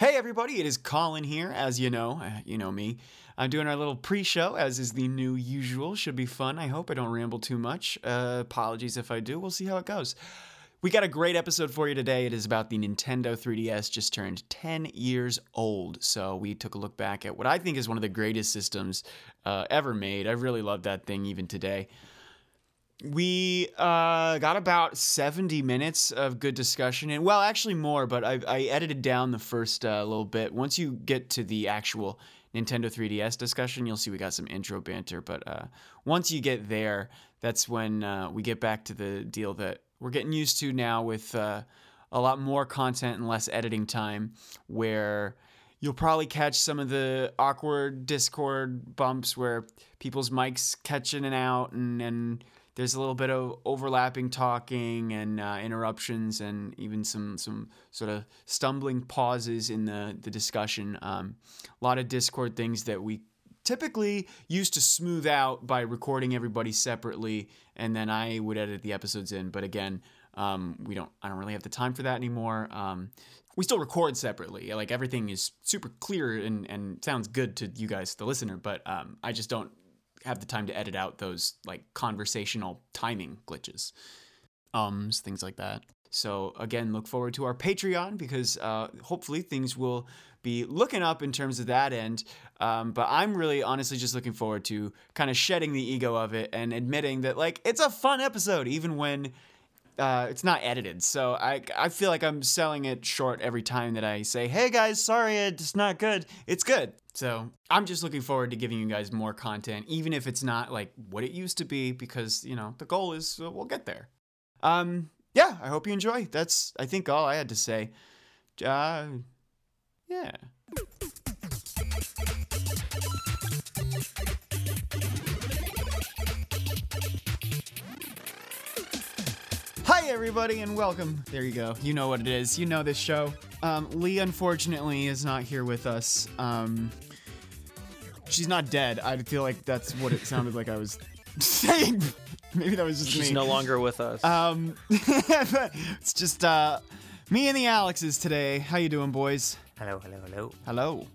Hey everybody, it is Colin here. As you know, uh, you know me. I'm doing our little pre-show, as is the new usual. Should be fun. I hope I don't ramble too much. Uh, apologies if I do. We'll see how it goes. We got a great episode for you today. It is about the Nintendo 3DS, just turned 10 years old. So we took a look back at what I think is one of the greatest systems uh, ever made. I really love that thing even today. We uh, got about 70 minutes of good discussion, and well, actually more, but I, I edited down the first uh, little bit. Once you get to the actual Nintendo 3DS discussion, you'll see we got some intro banter. But uh, once you get there, that's when uh, we get back to the deal that we're getting used to now with uh, a lot more content and less editing time, where you'll probably catch some of the awkward Discord bumps where people's mics catch in and out and, and there's a little bit of overlapping talking and uh, interruptions and even some some sort of stumbling pauses in the the discussion. Um, a lot of Discord things that we typically used to smooth out by recording everybody separately and then I would edit the episodes in. But again, um, we don't. I don't really have the time for that anymore. Um, we still record separately. Like everything is super clear and, and sounds good to you guys, the listener. But um, I just don't have the time to edit out those like conversational timing glitches, ums, things like that. So again, look forward to our Patreon because uh, hopefully things will be looking up in terms of that end. Um, but I'm really honestly just looking forward to kind of shedding the ego of it and admitting that like it's a fun episode even when uh, it's not edited. So I I feel like I'm selling it short every time that I say, "Hey guys, sorry, it's not good." It's good. So I'm just looking forward to giving you guys more content, even if it's not like what it used to be, because you know the goal is uh, we'll get there. Um, yeah, I hope you enjoy. That's I think all I had to say. Uh, yeah. Hi, everybody, and welcome. There you go. You know what it is. You know this show. Um, Lee, unfortunately, is not here with us. Um, she's not dead. I feel like that's what it sounded like I was saying. Maybe that was just me. She's me. no longer with us. Um, it's just uh, me and the Alexes today. How you doing, boys? Hello, hello, hello, hello,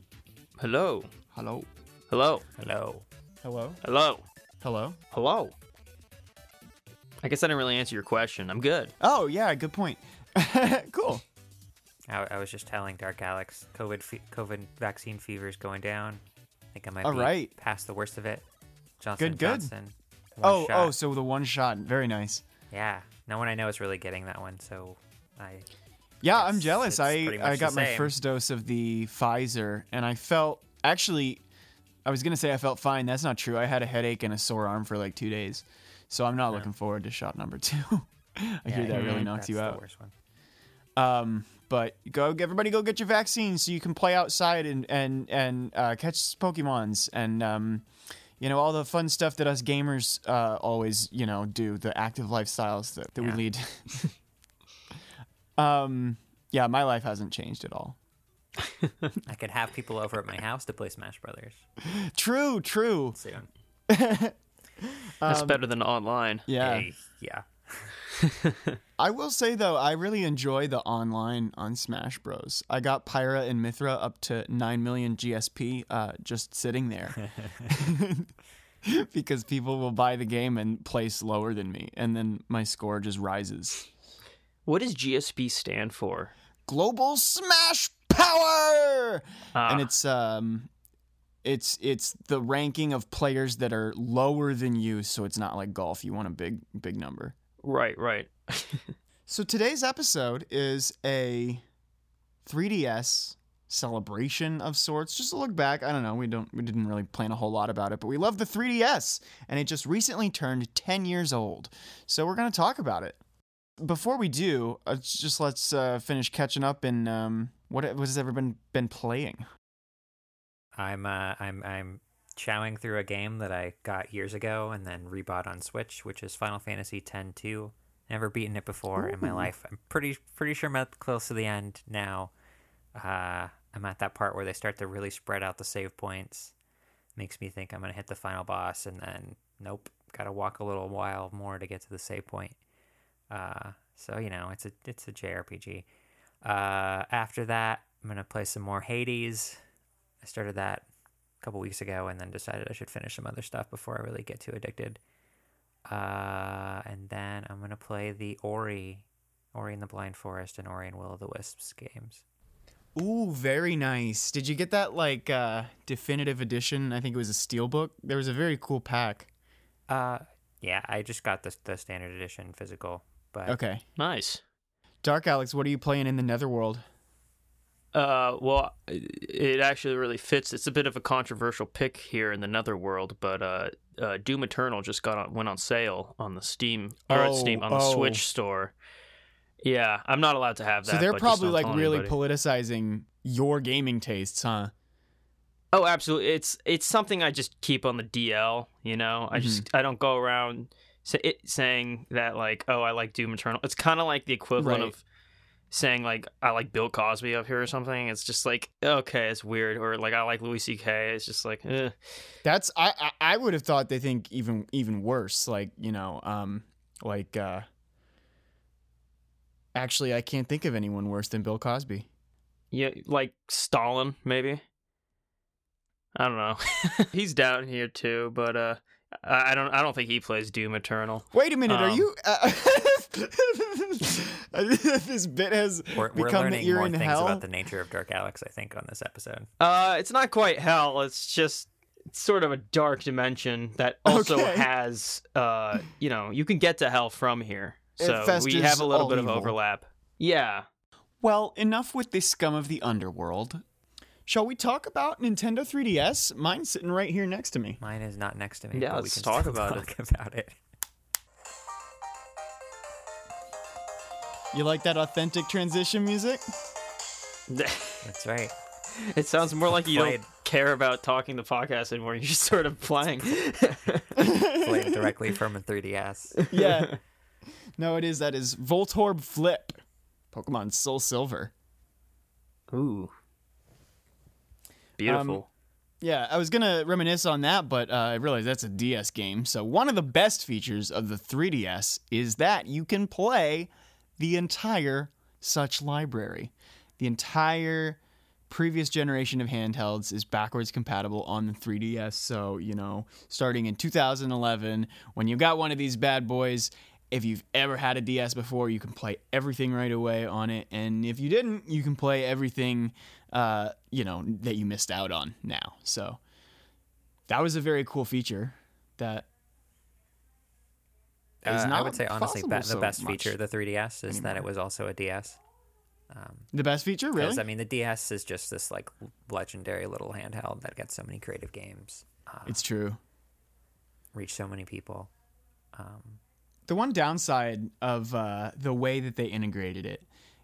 Hello. Hello. Hello. Hello. hello. Hello. Hello. Hello. Hello. I guess I didn't really answer your question. I'm good. Oh yeah, good point. cool. I, I was just telling Dark Alex, COVID, fe- COVID vaccine fever is going down. I think I might All be right. past the worst of it. Johnson Good, good. Johnson. one Oh, shot. oh, so the one shot, very nice. yeah. No one I know is really getting that one, so I. Yeah, I'm jealous. I I got my first dose of the Pfizer, and I felt actually. I was gonna say I felt fine. That's not true. I had a headache and a sore arm for like two days, so I'm not looking forward to shot number two. I yeah, hear that really knocks you out. Um, but go, everybody, go get your vaccine so you can play outside and and and uh, catch Pokemons and um, you know all the fun stuff that us gamers uh, always you know do the active lifestyles that, that we Yeah. lead. um, yeah, my life hasn't changed at all. I could have people over at my house to play Smash Brothers True, true. soon. That's better than online. Yeah, Hey, yeah. I will say though, I really enjoy the online on Smash Bros. I got Pyra and Mythra up to nine million GSP, uh, just sitting there, because people will buy the game and place lower than me, and then my score just rises. What does GSP stand for? Global Smash Power, Ah, and it's um, it's it's the ranking of players that are lower than you, so it's not like golf. You want a big big number. right, right. So today's episode is a 3DS celebration of sorts. Just a look back. I don't know. We don't. We didn't really plan a whole lot about it, but we love the 3DS, and it just recently turned 10 years old. So we're gonna talk about it. Before we do, uh, just let's uh, finish catching up and um, what what has everyone been playing? I'm uh, I'm I'm chowing through a game that I got years ago and then rebought on Switch, which is Final Fantasy X-2. Never beaten it before in my life. I'm pretty pretty sure I'm at close to the end now. Uh, I'm at that part where they start to really spread out the save points. Makes me think I'm gonna hit the final boss, and then nope, gotta walk a little while more to get to the save point. Uh, so you know, it's a it's a JRPG. Uh, after that, I'm gonna play some more Hades. I started that a couple weeks ago, and then decided I should finish some other stuff before I really get too addicted. Uh, and then I'm gonna play the Ori, Ori in the Blind Forest, and Ori and Will of the Wisps games. Ooh, very nice. Did you get that like uh definitive edition? I think it was a steelbook. There was a very cool pack. Uh, yeah, I just got the the standard edition physical, but Okay. Nice. Dark Alex, what are you playing in the Netherworld? Uh, well, it actually really fits. It's a bit of a controversial pick here in the Netherworld, but uh, uh Doom Eternal just got on, went on sale on the Steam or Oh, Steam on the oh. Switch store. Yeah, I'm not allowed to have that. so they're probably like really anybody. politicizing your gaming tastes, huh? Oh, absolutely. It's it's something I just keep on the DL. You know, I just Mm-hmm. I don't go around say, it, saying that like, oh, I like Doom Eternal. It's kind of like the equivalent Right. of saying like I like Bill Cosby up here or something. It's just like okay, it's weird. Or like I like Louis C.K. It's just like, eh. That's I I, would have thought they think even even worse. Like you know, um, like uh, actually, I can't think of anyone worse than Bill Cosby. yeah, like Stalin maybe. I don't know. He's down here too, but uh, I don't I don't think he plays Doom Eternal. Wait a minute, are Um, you? Uh, this bit has we're, we're become learning you're more in things hell. about the nature of Dark Alex. I think on this episode. Uh, it's not quite hell. It's just it's sort of a dark dimension that also Okay. has, uh, you know, you can get to hell from here. So we have a little all bit of overlap. Yeah. Well, enough with the scum of the underworld. Shall we talk about Nintendo 3DS? Mine's sitting right here next to me. Mine is not next to me. Yeah, but we let's can talk still about it. talk about it. You like that authentic transition music? That's right. it sounds more like you Played. don't care about talking the podcast anymore. You're just sort of playing. Played directly from a 3DS. Yeah. no, it is. That is Voltorb Flip. Pokemon Soul Silver. Ooh. Beautiful. Yeah, I was gonna reminisce on that, but uh, I realized that's a DS game. So one of the best features of the 3DS is that you can play the entire such library. The entire previous generation of handhelds is backwards compatible on the 3DS. So you know, starting in 2011, when you got one of these bad boys. If you've ever had a DS before, you can play everything right away on it, and if you didn't, you can play everything, uh, you know, that you missed out on now. So that was a very cool feature that Uh, I would say honestly, be- the so best much feature of the 3DS is that it was also a DS. Um, the best feature. Really? I mean, the DS is just this like legendary little handheld that gets so many creative games, uh, it's true. reach so many people. Um, The one downside of uh, the way that they integrated it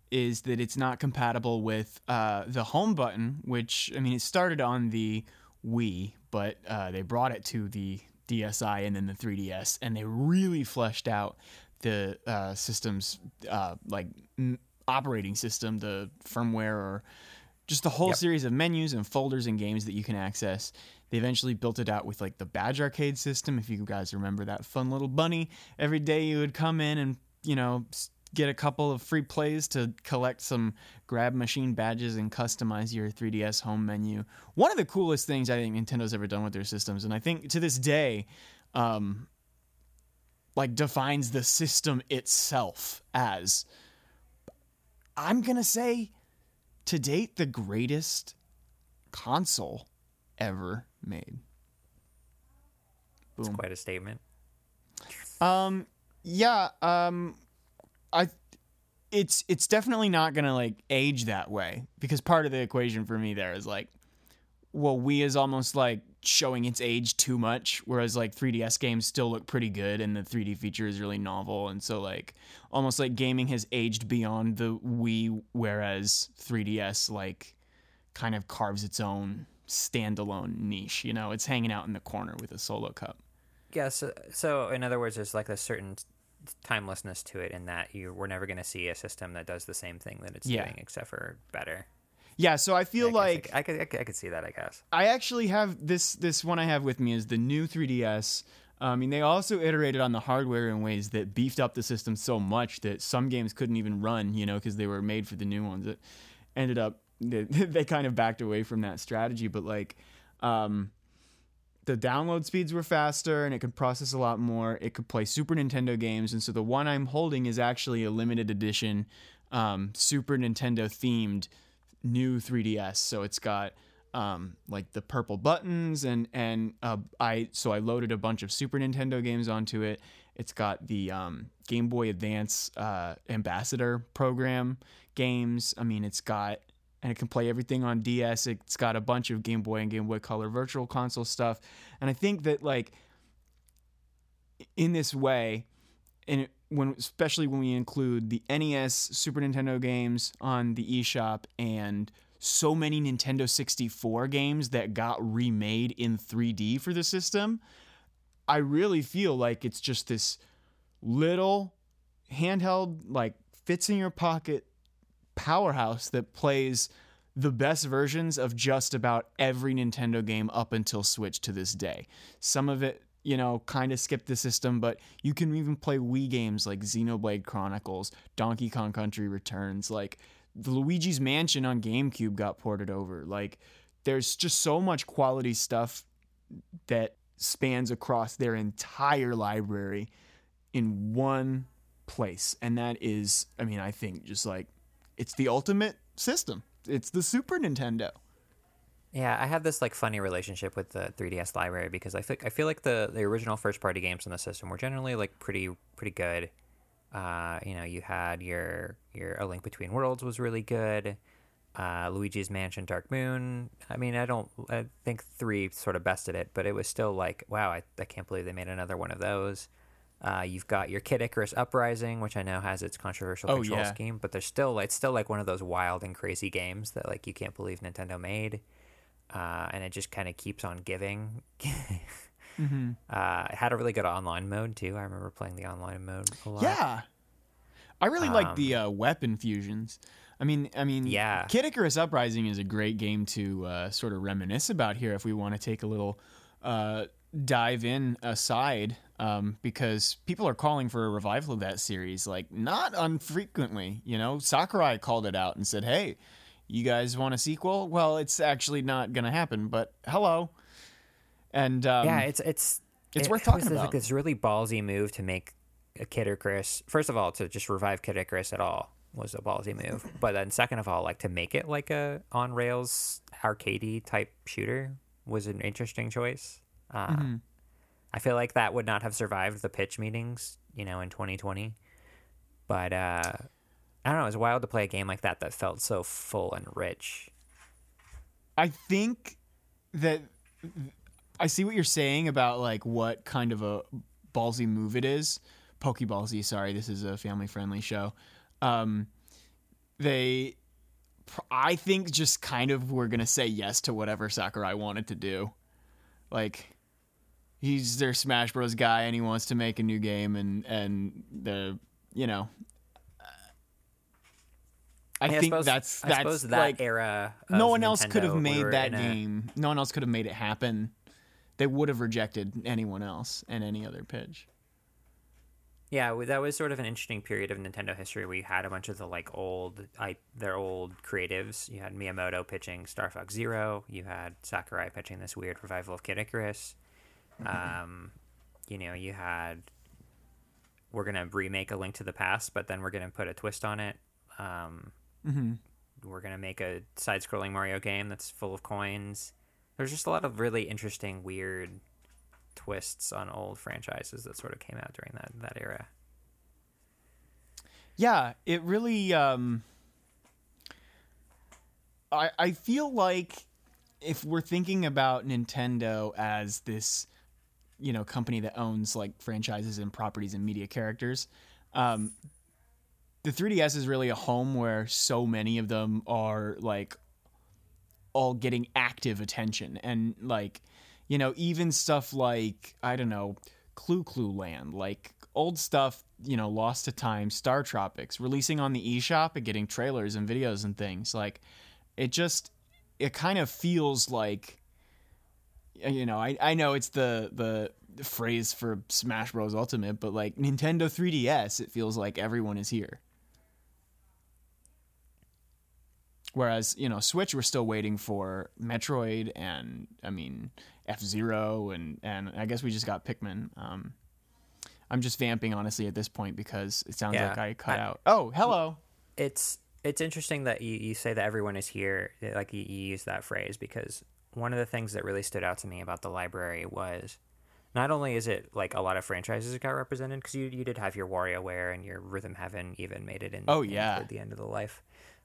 is that it's not compatible with uh, the home button, which, I mean, it started on the Wii, but uh, they brought it to the DSi and then the 3DS, and they really fleshed out the uh, system's uh, like m- operating system, the firmware, or just the whole Yep. series of menus and folders and games that you can access. They eventually built it out with like the badge arcade system. If you guys remember that fun little bunny, every day you would come in and you know get a couple of free plays to collect some grab machine badges and customize your 3DS home menu. One of the coolest things I think Nintendo's ever done with their systems, and I think to this day, um, like defines the system itself as I'm gonna say to date the greatest console ever made. it's Boom. quite a statement. Um yeah, um I it's it's definitely not to like age that way because part of the equation for me there is like well, Wii is almost like showing its age too much, whereas like 3DS games still look pretty good and the 3D feature is really novel. And so, like, almost like gaming has aged beyond the Wii, whereas 3DS, like, kind of carves its own standalone niche. You know, it's hanging out in the corner with a solo cup. Yeah. So, so in other words, there's like a certain timelessness to it in that you we're never going to see a system that does the same thing that it's Yeah. doing except for better. Yeah, so I feel I like I could, I could I could see that. I guess. I actually have this this one I have with me is the new 3DS. Uh, I mean, they also iterated on the hardware in ways that beefed up the system so much that some games couldn't even run, you know, because they were made for the new ones. It ended up they, they kind of backed away from that strategy, but like um the download speeds were faster and it could process a lot more. It could play Super Nintendo games, and so the one I'm holding is actually a limited edition um, Super Nintendo themed new 3DS. So it's got um, like the purple buttons and and uh, I so I loaded a bunch of Super Nintendo games onto it. It's got the um, Game Boy Advance uh, Ambassador program games. I mean, it's got and it can play everything on DS. It's got a bunch of Game Boy and Game Boy Color Virtual Console stuff, and I think that like in this way, and when especially when we include the NES, Super Nintendo games on the eShop, and so many Nintendo 64 games that got remade in 3D for the system, I really feel like it's just this little handheld, like fits in your pocket powerhouse that plays the best versions of just about every Nintendo game up until Switch to this day. Some of it, you know, kind of skipped the system, but you can even play Wii games like Xenoblade Chronicles, Donkey Kong Country Returns, like the Luigi's Mansion on GameCube got ported over. Like there's just so much quality stuff that spans across their entire library in one place. And that is, I mean, I think just like it's the ultimate system. It's the Super Nintendo. Yeah, I have this like funny relationship with the 3DS library because I think I feel like the the original first party games in the system were generally like pretty pretty good. Uh, you know, you had your your A Link Between Worlds was really good. Uh, Luigi's Mansion Dark Moon. I mean, I don't. I think three sort of bested it, but it was still like, wow, I, I can't believe they made another one of those. Uh, you've got your Kid Icarus Uprising, which I know has its controversial Oh, control yeah. scheme, but there's still it's still like one of those wild and crazy games that like you can't believe Nintendo made, uh, and it just kind of keeps on giving. Mm-hmm. uh, it had a really good online mode too. I remember playing the online mode a lot. Yeah, I really like the uh, weapon fusions. I mean, I mean, Yeah. Kid Icarus Uprising is a great game to uh, sort of reminisce about here if we want to take a little uh, dive in aside, um, because people are calling for a revival of that series, like not unfrequently. You know, Sakurai called it out and said, "Hey, you guys want a sequel? Well, it's actually not going to happen, but hello." And um, yeah, it's it's it's it worth was talking this, about. Like this really ballsy move to make a Kid Icarus. First of all, to just revive Kid Icarus at all was a ballsy move. But then second of all, like to make it like a on rails arcadey type shooter was an interesting choice. Uh, Mm-hmm. I feel like that would not have survived the pitch meetings, you know, in 2020. But uh, I don't know. It was wild to play a game like that that felt so full and rich. I think that I see what you're saying about like what kind of a ballsy move it is. Pokeballsy, sorry, this is a family friendly show. Um, they, I think, just kind of were gonna say yes to whatever Sakurai wanted to do. Like, he's their Smash Bros guy, and he wants to make a new game, and and the you know. I mean, think suppose, that's I that's suppose that like, era. no one else could have Nintendo, we made that in a- game. No one else could have made it happen. They would have rejected anyone else and any other pitch. Yeah, that was sort of an interesting period of Nintendo history where you had a bunch of the like old, I their old creatives. You had Miyamoto pitching Star Fox Zero. You had Sakurai pitching this weird revival of Kid Icarus. Um, you know, you had we're gonna remake A Link to the Past, but then we're gonna put a twist on it. Um, We're gonna make a side-scrolling Mario game that's full of coins. There's just a lot of really interesting, weird twists on old franchises that sort of came out during that that era. Yeah, it really. Um, I I feel like if we're thinking about Nintendo as this, you know, company that owns like franchises and properties and media characters, um, the 3DS is really a home where so many of them are like all getting active attention. And like you know even stuff like i don't know Clu Clu Land like old stuff you know lost to time StarTropics releasing on the eshop and getting trailers and videos and things. Like it just it kind of feels like you know i, I know it's the the phrase for smash bros ultimate but like nintendo 3ds it feels like everyone is here whereas you know Switch, we're still waiting for Metroid and I mean F Zero and and I guess we just got Pikmin. Um, I'm just vamping honestly at this point because it sounds Yeah, like I cut I- out. Oh, hello. it's it's interesting that you, you say that everyone is here like you, you use that phrase because one of the things that really stood out to me about the library was not only is it like a lot of franchises got represented because you, you did have your WarioWare and your Rhythm Heaven even made it in Oh, yeah. the end of the life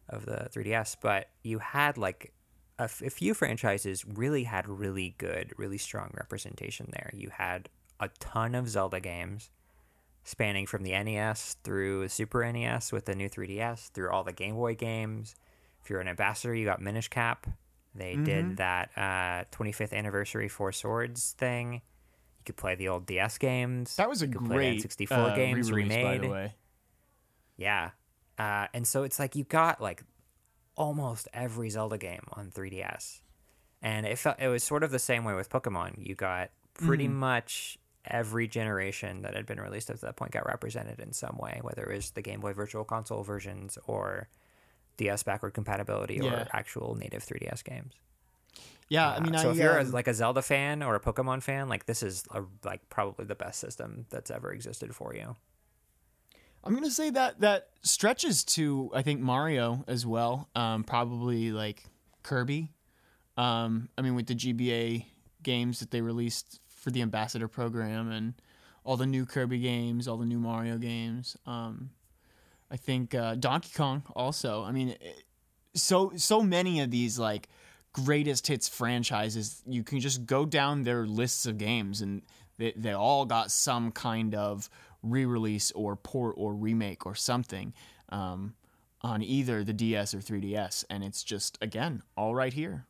of the 3DS but you had like a, f- a few franchises really had really good really strong representation there you had a ton of Zelda games spanning from the NES through Super NES with the new 3DS, through all the Game Boy games. If you're an ambassador, you got Minish Cap. They Mm-hmm. did that uh, 25th anniversary Four Swords thing. You could play the old DS games. That was a You could play great the N64 uh, games remade. by the way. Yeah. Uh, and so it's like you got like almost every Zelda game on 3DS. And it felt it was sort of the same way with Pokemon. You got pretty much every generation that had been released up to that point got represented in some way, whether it was the Game Boy Virtual Console versions or DS backward compatibility Yeah. or actual native 3DS games. Yeah, I mean, Uh, so I, if you're a, um, like a Zelda fan or a Pokemon fan, like this is a, like probably the best system that's ever existed for you. I'm gonna say that that stretches to I think Mario as well. Um, probably like Kirby. Um, I mean, with the GBA games that they released for the Ambassador program and all the new Kirby games, all the new Mario games. Um, I think uh, Donkey Kong also. I mean, so so many of these like greatest hits franchises. You can just go down their lists of games and they they all got some kind of re-release or port or remake or something um, on either the DS or 3DS, and it's just again all right here.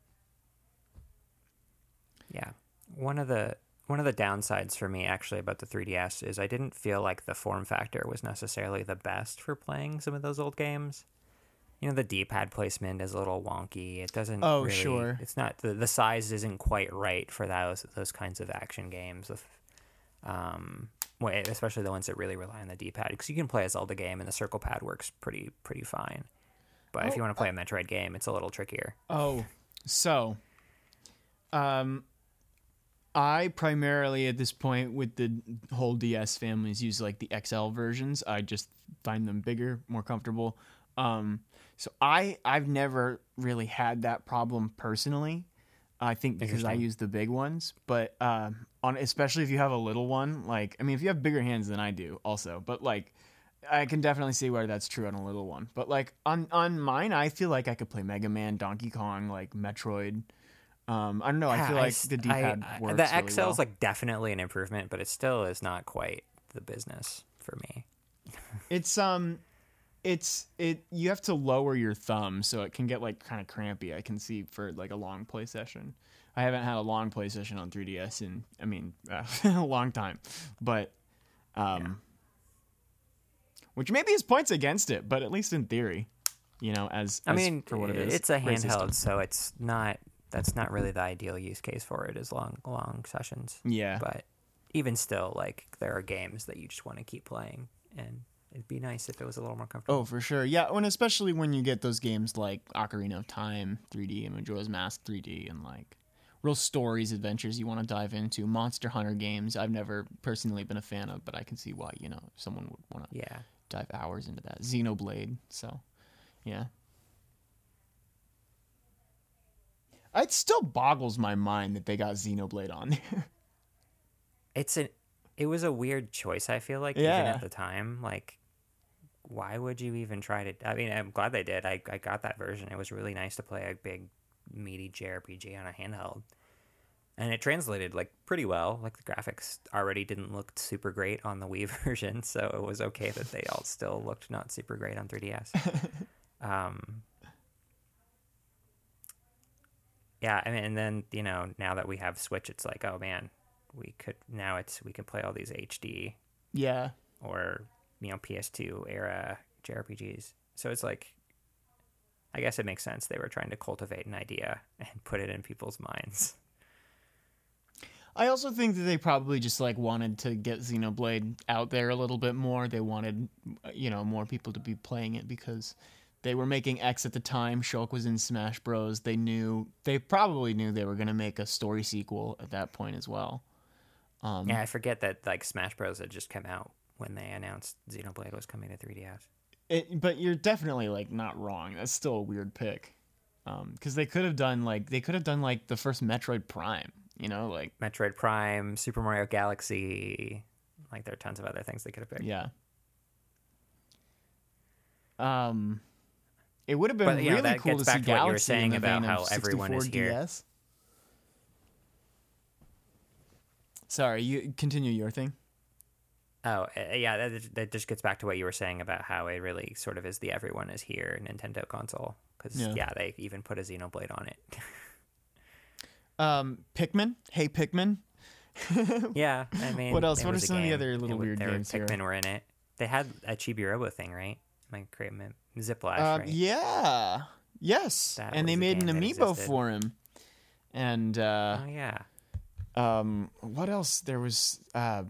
Yeah. One of the one of the downsides for me actually about the 3DS is I didn't feel like the form factor was necessarily the best for playing some of those old games. You know, the D-pad placement is a little wonky. It doesn't Oh, really, sure. It's not the, the size isn't quite right for those those kinds of action games of um well, especially the ones that really rely on the D-pad because you can play as a Zelda game and the circle pad works pretty pretty fine. But if Oh, you want to play a Metroid game, it's a little trickier. Oh, so, um, I primarily at this point with the whole DS families use like the XL versions. I just find them bigger, more comfortable. Um, so I I've never really had that problem personally. I think because I use the big ones, but um, on especially if you have a little one, like I mean, if you have bigger hands than I do, also, but like I can definitely see where that's true on a little one. But like on on mine, I feel like I could play Mega Man, Donkey Kong, like Metroid. Um, I don't know. I feel like s- the D pad I- I- works. The really XL well. is like definitely an improvement, but it still is not quite the business for me. It's um, it's it. You have to lower your thumb, so it can get like kind of crampy. I can see for like a long play session. I haven't had a long play session on 3DS in, I mean, uh, a long time, but um, which maybe is points against it, but at least in theory, you know, as, I as mean, for what it is, it's a handheld, system. so it's not. That's not really the ideal use case for it. Is long, long sessions. Yeah, But even still, like there are games that you just want to keep playing, and it'd be nice if it was a little more comfortable. Oh, for sure. Yeah, and especially when you get those games like Ocarina of Time 3D and Majora's Mask 3D and like real stories, adventures you want to dive into. Monster Hunter games, I've never personally been a fan of, but I can see why, you know, someone would want to Yeah, dive hours into that. Xenoblade, so yeah. It still boggles my mind that they got Xenoblade on there. it's an. It was a weird choice. I feel like even at the time, like. Why would you even try to? I mean, I'm glad they did. I, I got that version. It was really nice to play a big, meaty JRPG on a handheld. and it translated like pretty well. Like the graphics already didn't look super great on the Wii version, so it was okay that they all still looked not super great on 3DS. um, yeah, I mean, and then you know now that we have Switch, it's like oh man, we could now it's we can play all these HD yeah. or you know PS2 era JRPGs. So it's like I guess it makes sense they were trying to cultivate an idea and put it in people's minds. I also think that they probably just like wanted to get Xenoblade out there a little bit more. They wanted, you know, more people to be playing it because they were making X at the time. Shulk was in Smash Bros. They knew they probably knew they were going to make a story sequel at that point as well. Um, Yeah, I forget that like Smash Bros had just come out when they announced Xenoblade was coming to 3DS. it, but you're definitely like not wrong. That's still a weird pick. because they could have done like they could have done like the first Metroid Prime. You know, like Metroid Prime, Super Mario Galaxy. Like there are tons of other things they could have picked. yeah. Um, it would have been But, you know, really that cool gets to see back to what you were saying about how everyone is 64 here. DS. Sorry, you continue your thing. Oh, uh, yeah, that, that just gets back to what you were saying about how it really sort of is the everyone is here Nintendo console. Because, Yeah. yeah. they even put a Xenoblade on it. Um, Pikmin. Hey, Pikmin. yeah, I mean. What else? What are some of the other little It weird games here? Pikmin were in it. They had a Chibi Robo thing, right? Like, create Ziplash, Uh, right? yeah. Yes. That and they made an amiibo for him. And uh, Oh, yeah. um, what else? There was uh,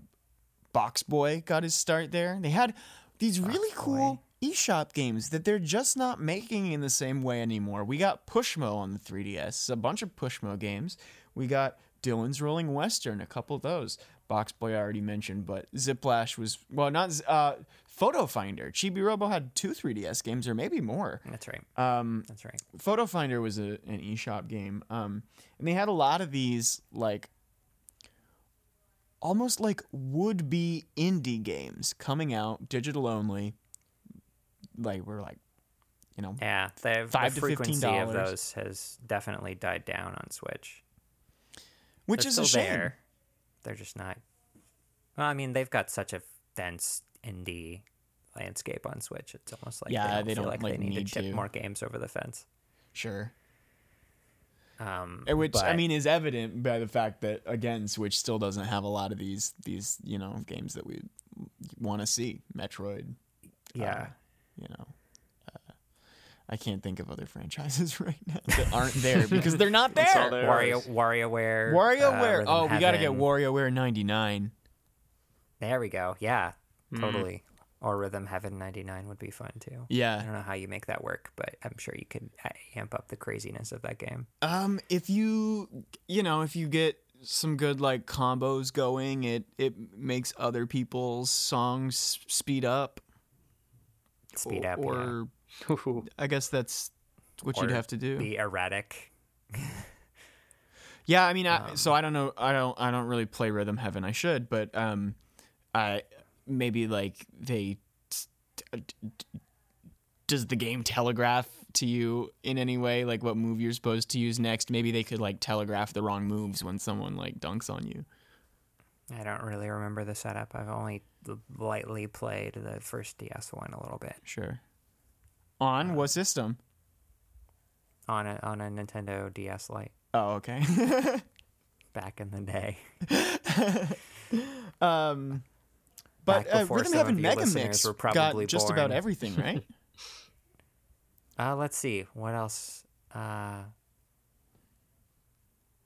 Box Boy got his start there. They had these really Box cool eShop games that they're just not making in the same way anymore. We got Pushmo on the 3DS, a bunch of Pushmo games. We got Dillon's Rolling Western, a couple of those. Box Boy I already mentioned, but Ziplash was well, not uh, Photo Finder. Chibi Robo had two 3DS games, or maybe more. That's right. Um, That's right. Photo Finder was a, an eShop game. Um, and they had a lot of these like almost like would be indie games coming out digital only. Like we're like, you know, Yeah, the, Five the to $15 of those has definitely died down on Switch. which They're is a shame. there. They're just not. Well, I mean, they've got such a dense indie landscape on Switch. It's almost like Yeah, they they don't, feel don't, like, like, they need, need to chip to. more games over the fence. Sure. Um, Uh, Which I mean is evident by the fact that again, Switch still doesn't have a lot of these these you know games that we want to see. Metroid, yeah, you know. I can't think of other franchises right now that aren't there because they're not there. That's all there Wario, is. WarioWare, WarioWare. uh, oh, we got to get Heaven. WarioWare 99. There we go. Yeah, Hmm. totally. Or Rhythm Heaven ninety nine would be fun too. Yeah. I don't know how you make that work, but I'm sure you could uh, amp up the craziness of that game. Um if you you know, if you get some good like combos going, it it makes other people's songs speed up Speed up, or Ooh. I guess that's what you'd have to do. Be erratic. Yeah, I mean, I, so I don't know. I don't. I don't really play Rhythm Heaven. I should, but um, I maybe like they. t- t- Does the game telegraph to you in any way, like what move you're supposed to use next? Maybe they could like telegraph the wrong moves when someone like dunks on you. I don't really remember the setup. I've only lightly played the first DS one a little bit Sure. On what system? on a on a Nintendo DS Lite Oh, okay. back in the day. um, but Back uh, before Rhythm some Heaven of you Mega Mix were got probably just about everything, right? Uh, let's see what else. Uh,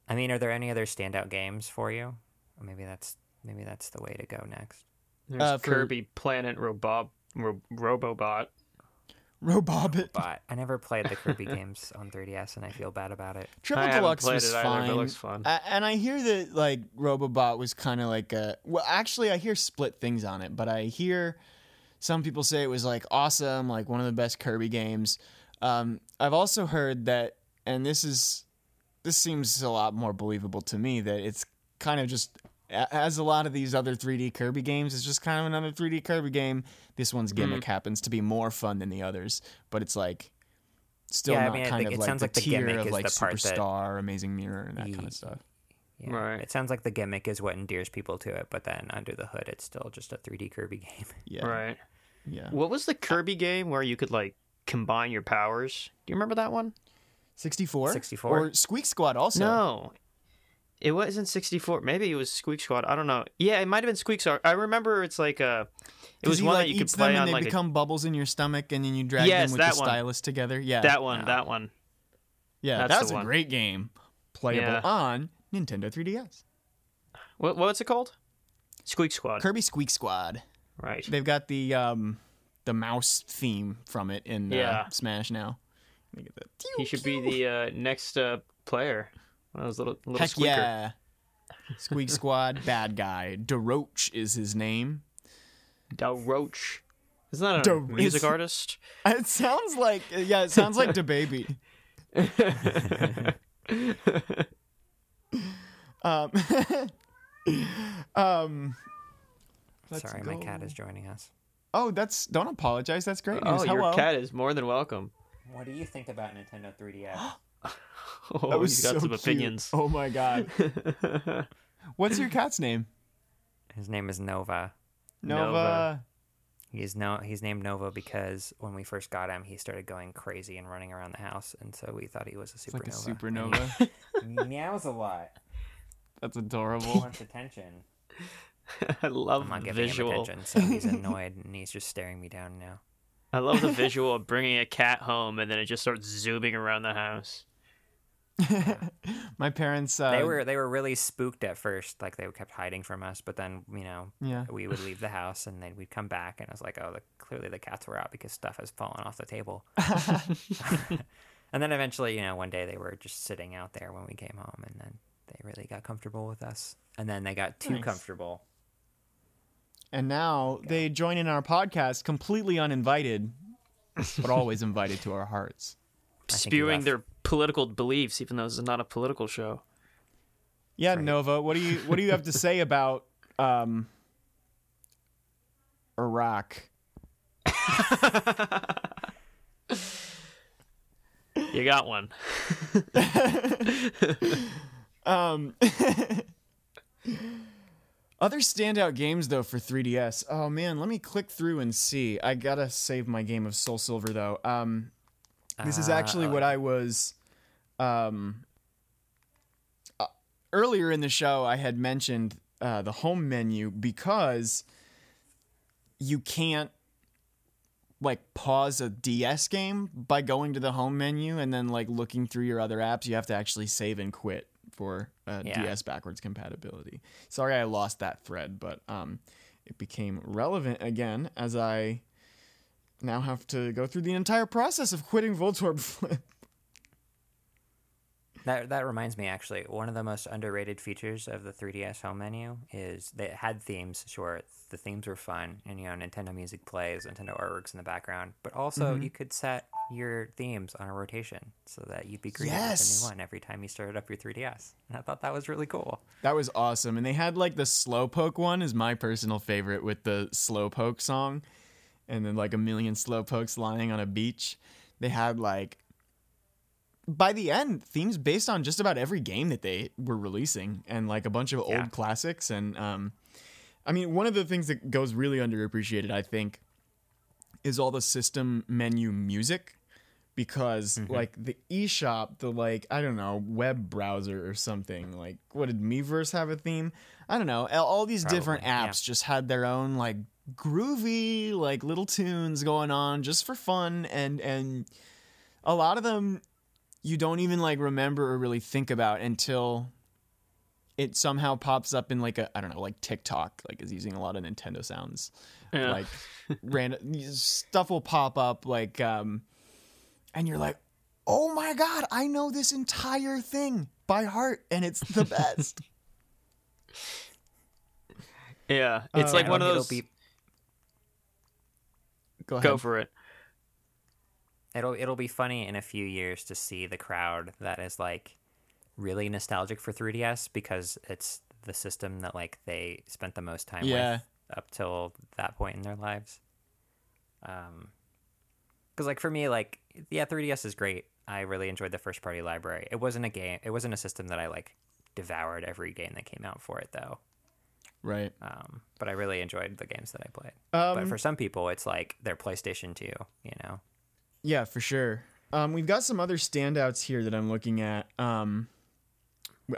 I mean, are there any other standout games for you? Or maybe that's maybe that's the way to go next. There's Uh, for- Kirby Planet Robob Ro- Robobot. Robobit. But I never played the Kirby games on 3DS, and I feel bad about it. Triple I Deluxe was it either, but it fine. looks fun. A- and I hear that like Robobot was kind of like a well, actually I hear split things on it, but I hear some people say it was like awesome, like one of the best Kirby games. Um, I've also heard that, and this is this seems a lot more believable to me that it's kind of just a- as a lot of these other 3D Kirby games, it's just kind of another 3D Kirby game. This one's mm-hmm. gimmick happens to be more fun than the others, but it's like still Yeah, I not mean, I kind think of it like sounds the like the tier gimmick of is like the part that- Superstar, Amazing Mirror, and that kind of stuff. Yeah. Right. It sounds like the gimmick is what endears people to it, but then under the hood, it's still just a 3D Kirby game. Yeah, Right. yeah. What was the Kirby game where you could like combine your powers? Do you remember that one? 64? 64? Or Squeak Squad also. No. It wasn't 64. Maybe it was Squeak Squad. I don't know. Yeah, it might have been Squeak Squad. I remember it's like a. It was one like, that you could play them on and they like a, become bubbles in your stomach and then you drag Yes, them with that the one. stylus together. Yeah. that one. Yeah. That one. yeah, that's that was a one. great game. Playable Yeah. on Nintendo 3DS. What what's it called? Squeak Squad. Kirby Squeak Squad. right. They've got the um the mouse theme from it in uh, Smash now. Let me get that. He should be the uh, next uh, player. One of those little little Heck squeaker. yeah. Squeak Squad, bad guy. Daroach is his name. Del Roach. Isn't that a Del- music artist? It sounds like yeah, it sounds like DaBaby. Um, um, let's Sorry, my cat is joining us. Oh, that's don't apologize. That's great news. oh, Hello. your cat is more than welcome. What do you think about Nintendo 3DS? Oh, That was he's got so some cute. opinions. Oh my god. What's your cat's name? His name is Nova. Nova. Nova. He's no he's named Nova because when we first got him, he started going crazy and running around the house, and so we thought he was a It's like a supernova. supernova. He meows a lot. That's He adorable. wants attention. I love I'm not the giving visual. him attention, so he's annoyed and he's just staring me down now. I love the visual of bringing a cat home and then it just starts zooming around the house. My parents. Uh, they were they were really spooked at first, like they kept hiding from us. But then you know Yeah. we would leave the house and then we'd come back, and I was like, oh, the, clearly the cats were out because stuff has fallen off the table. and then eventually, you know, one day they were just sitting out there when we came home, and then they really got comfortable with us. And then they got too Nice. comfortable. And now they join in our podcast completely uninvited, but always invited to our hearts. I think he Spewing their political beliefs, even though this is not a political show. Yeah, Right. Nova. What do you What do you have to say about um, Iraq? You got one. Um, other standout games though for 3DS. Oh man, let me click through and see. I gotta save my game of Soul Silver though. Um, this is Uh, actually what I was. Um, uh, earlier in the show, I had mentioned uh, the home menu because you can't like pause a DS game by going to the home menu and then like looking through your other apps. You have to actually save and quit for uh, Yeah. DS backwards compatibility. Sorry, I lost that thread, but um, it became relevant again as I now have to go through the entire process of quitting Voltorb Flip. That that reminds me actually, one of the most underrated features of the 3DS home menu is that they had themes. Sure, the themes were fun, and you know Nintendo music plays, Nintendo artworks in the background, but also Mm-hmm. you could set your themes on a rotation so that you'd be greeted Yes. with a new one every time you started up your 3DS. And I thought that was really cool. That was awesome. And they had like the Slowpoke one is my personal favorite with the Slowpoke song and then like a million Slowpokes lying on a beach. They had like by the end themes based on just about every game that they were releasing and like a bunch of Yeah. old classics and um I mean one of the things that goes really underappreciated I think is all the system menu music because like the eShop, the like I don't know web browser or something like what did Miiverse have a theme? I don't know. All- these different Probably, yeah. apps just had their own like groovy like little tunes going on just for fun and and a lot of them you don't even like remember or really think about until it somehow pops up in like a I don't know like TikTok like is using a lot of Nintendo sounds Yeah. like random stuff will pop up like um and you're like oh my god i know this entire thing by heart and it's the best yeah. It's Uh, like one of It'll those. Be go ahead Go for it. it'll it'll be funny in a few years to see the crowd that is like really nostalgic for 3DS because it's the system that like they spent the most time Yeah. with up till that point in their lives. Um, because like for me, like yeah, 3DS is great. I really enjoyed the first party library. It wasn't a game. It wasn't a system that I like devoured every game that came out for it though. Right Um, but I really enjoyed the games that I played. um but for some people, it's like their PlayStation 2. You know. yeah for sure um we've got some other standouts here that i'm looking at um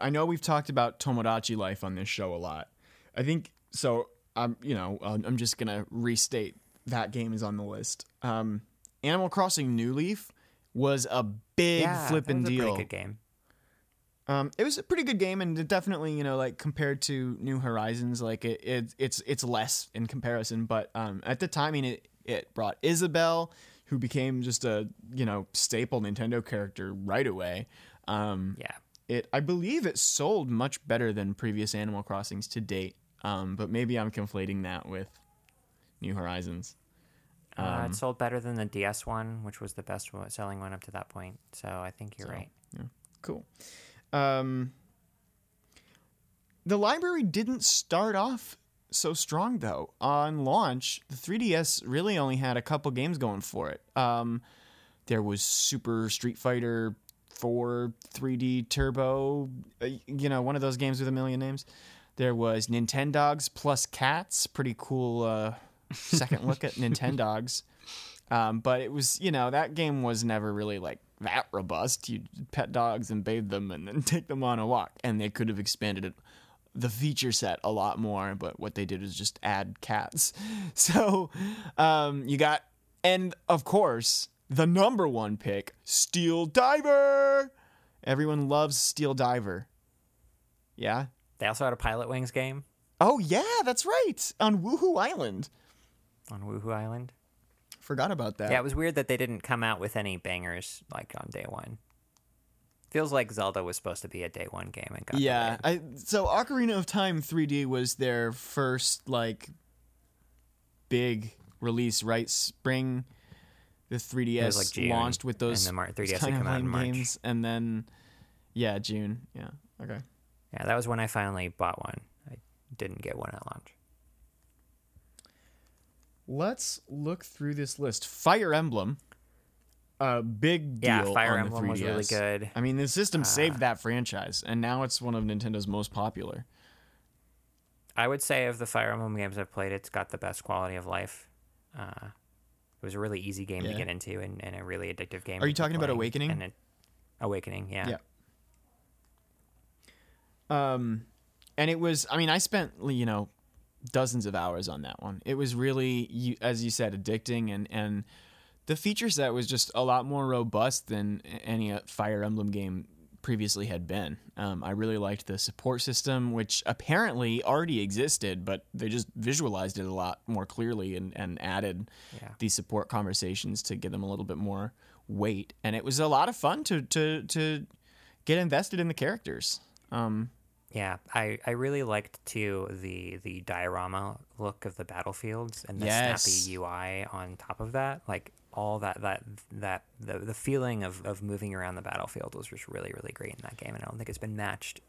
i know we've talked about tomodachi life on this show a lot i think so i'm you know i'm just gonna restate that game is on the list um animal crossing new leaf was a big yeah, flipping that was a deal good game. Um, it was a pretty good game, and definitely, you know, like compared to New Horizons, like it, it it's it's less in comparison. But um, at the time, I mean, it It brought Isabelle, who became just a you know staple Nintendo character right away. Um, Yeah. it I believe it sold much better than previous Animal Crossings to date. Um, but maybe I'm conflating that with New Horizons. Uh, it sold better than the DS one, which was the best selling one up to that point. So I think you're right. Cool. Um, the library didn't start off so strong though. On launch, the 3DS really only had a couple games going for it. Um, there was Super Street Fighter 4 3D Turbo, uh, you know, one of those games with a million names. There was Nintendogs plus Cats, pretty cool uh, second look at Nintendogs. Um, but it was, you know, that game was never really like that robust. You pet dogs and bathe them and then take them on a walk. And they could have expanded it, the feature set a lot more, but what they did was just add cats. So um, you got, and of course, the number one pick, Steel Diver. Everyone loves Steel Diver. Yeah. They also had a Pilotwings game Oh, yeah, that's right. On Wuhu Island. on Wuhu Island. Forgot about that. Yeah, it was weird that they didn't come out with any bangers like on day one. Feels like Zelda was supposed to be a day one game and got Yeah. I so Ocarina of Time 3D was their first like big release, right? Spring, the 3DS like June, launched with those and the Mar- 3DS kind of come out in lame March. games, and then yeah, June. Yeah, okay. Yeah, that was when I finally bought one. I didn't get one at launch. Let's look through this list. Fire Emblem, a big deal. Yeah, Fire on the Emblem was really good. I mean, the system saved that franchise, and now it's one of Nintendo's most popular. I would say of the Fire Emblem games I've played, it's got the best quality of life. Uh, it was a really easy game Yeah. to get into and, and a really addictive game. Are you talking about. Awakening? And it, Awakening, yeah. Yeah. Um, and it was. I mean, I spent you know dozens of hours on that one. It was really, as you said, addicting, and and the feature set was just a lot more robust than any Fire Emblem game previously had been. Um, I really liked the support system, which apparently already existed, but they just visualized it a lot more clearly and, and added Yeah. these support conversations to give them a little bit more weight. And it was a lot of fun to to to get invested in the characters. Um, Yeah, I, I really liked too the the diorama look of the battlefields and the Yes. snappy UI on top of that. Like all that that that the the feeling of, of moving around the battlefield was just really really great in that game, and I don't think it's been matched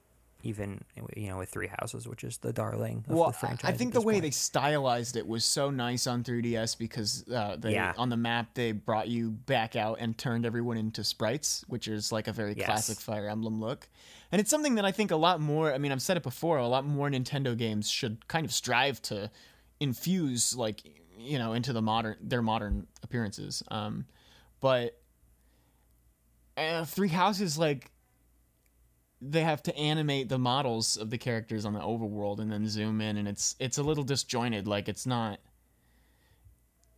even you know with Three Houses, which is the darling of well, the franchise. I think the way point. they stylized it was so nice on 3DS because uh, they Yeah. on the map they brought you back out and turned everyone into sprites, which is like a very Yes. classic Fire Emblem look. And it's something that I think a lot more. I mean, I've said it before. A lot more Nintendo games should kind of strive to infuse, like you know, into the modern their modern appearances. Um, but uh, Three Houses, like they have to animate the models of the characters on the overworld and then zoom in and it's it's a little disjointed like it's not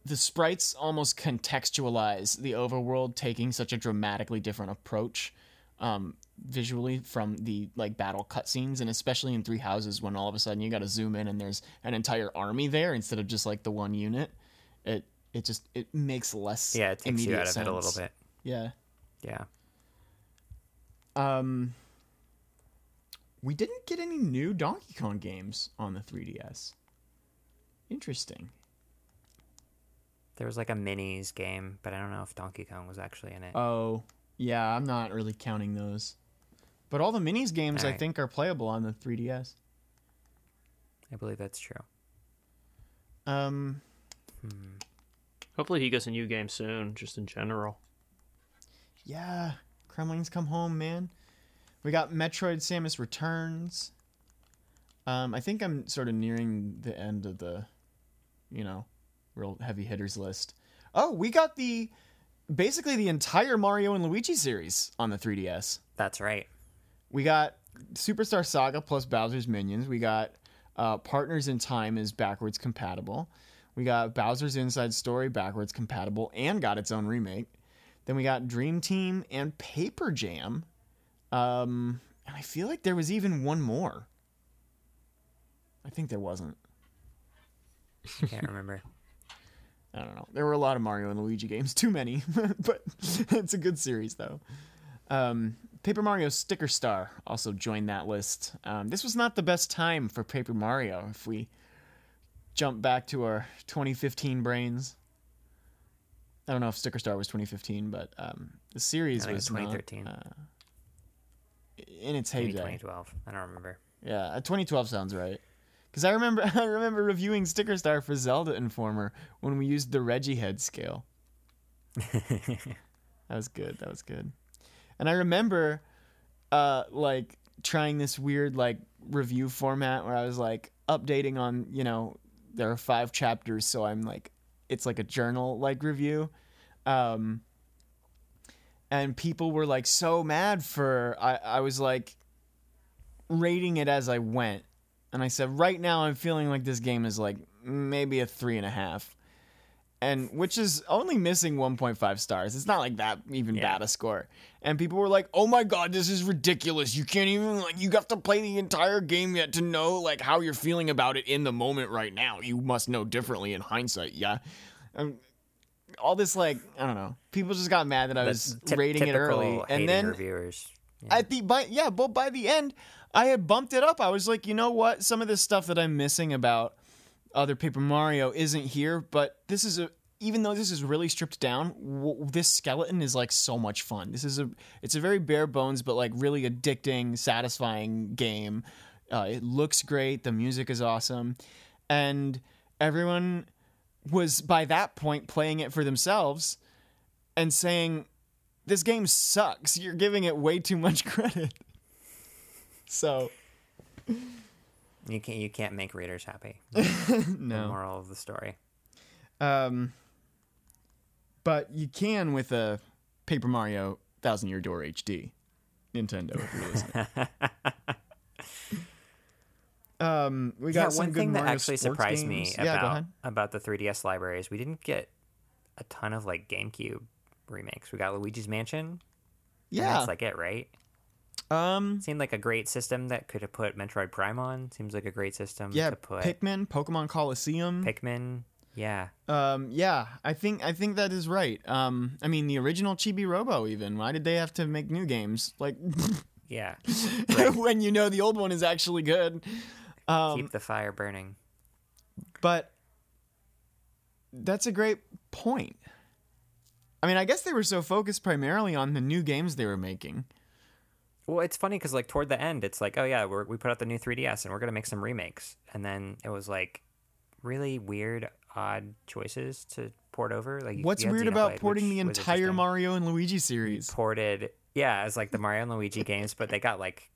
the sprites almost contextualize the overworld taking such a dramatically different approach um, visually from the like battle cutscenes and especially in three houses when all of a sudden you got to zoom in and there's an entire army there instead of just like the one unit it it just it makes less yeah, it takes you immediate out of it a little bit. yeah Yeah, um, we didn't get any new Donkey Kong games on the 3DS. Interesting. there was like a minis game, but I don't know if Donkey Kong was actually in it. Oh, yeah, I'm not really counting those. But all the minis games I think are playable on the 3DS. I believe that's true. Um, Hopefully he gets a new game soon, just in general. yeah, Kremlings come home, man. We got Metroid Samus Returns. Um, I think I'm sort of nearing the end of the, you know, real heavy hitters list. Oh, we got the basically the entire Mario and Luigi series on the 3DS. That's right. We got Superstar Saga plus Bowser's Minions. We got uh, Partners in Time is backwards compatible. We got Bowser's Inside Story backwards compatible and got its own remake. Then we got Dream Team and Paper Jam. Um, and I feel like there was even one more. I think there wasn't. I can't remember. I don't know. There were a lot of Mario and Luigi games, too many, but it's a good series though. Um, Paper Mario Sticker Star also joined that list. Um, this was not the best time for Paper Mario if we jump back to our 2015 brains. I don't know if Sticker Star was 2015, but um, the series I think was 2013. Not, uh, in its heyday. 2012. I don't remember. Yeah, uh, 2012 sounds right. Because I remember, I remember reviewing Sticker Star for Zelda Informer when we used the Reggie head scale. That was good. That was good. And I remember, uh, like trying this weird like review format where I was like updating on, you know, there are five chapters, so I'm like, it's like a journal like review. Um, and people were like so mad for I, I was like rating it as I went. And I said, right now I'm feeling like this game is like maybe a three and a half. And which is only missing 1.5 stars. It's not like that even Yeah. bad a score. And people were like, "Oh my god, this is ridiculous. You can't even like you have to play the entire game yet to know like how you're feeling about it in the moment right now. You must know differently in hindsight." Yeah. Um, all this like, I don't know. People just got mad that I was Typ- rating it early. And then reviewers. Yeah. at the by yeah, but by the end, I had bumped it up. I was like, you know what? Some of this stuff that I'm missing about other Paper Mario isn't here, but this is a even though this is really stripped down, w- this skeleton is like so much fun. This is a it's a very bare bones but like really addicting, satisfying game. Uh, it looks great. The music is awesome, and everyone was by that point playing it for themselves and saying this game sucks. You're giving it way too much credit. So You can't you can't make readers happy. The no, moral of the story. um, but you can with a Paper Mario Thousand Year Door HD, Nintendo. If you're listening. um, we got yeah, one thing that actually surprised me. Yeah, about about the 3DS library is we didn't get a ton of like GameCube remakes. We got Luigi's Mansion. Yeah, that's like it, right? Um, Seemed like a great system that could have put Metroid Prime on. Seems like a great system yeah, to put Pikmin, Pokemon Colosseum. Pikmin. Yeah, Um, yeah, I think I think that is right. Um, I mean the original Chibi Robo. Even why did they have to make new games? Like yeah. when you know the old one is actually good. Um, Keep the fire burning. but that's a great point. I mean, I guess they were so focused primarily on the new games they were making. Well, it's funny because like toward the end, it's like, oh yeah, we're, we put out the new 3DS and we're gonna make some remakes, and then it was like really weird, odd choices to port over. Like, What's weird about porting the entire. Mario and Luigi series? ported, yeah, as like the Mario and Luigi games, but they got like,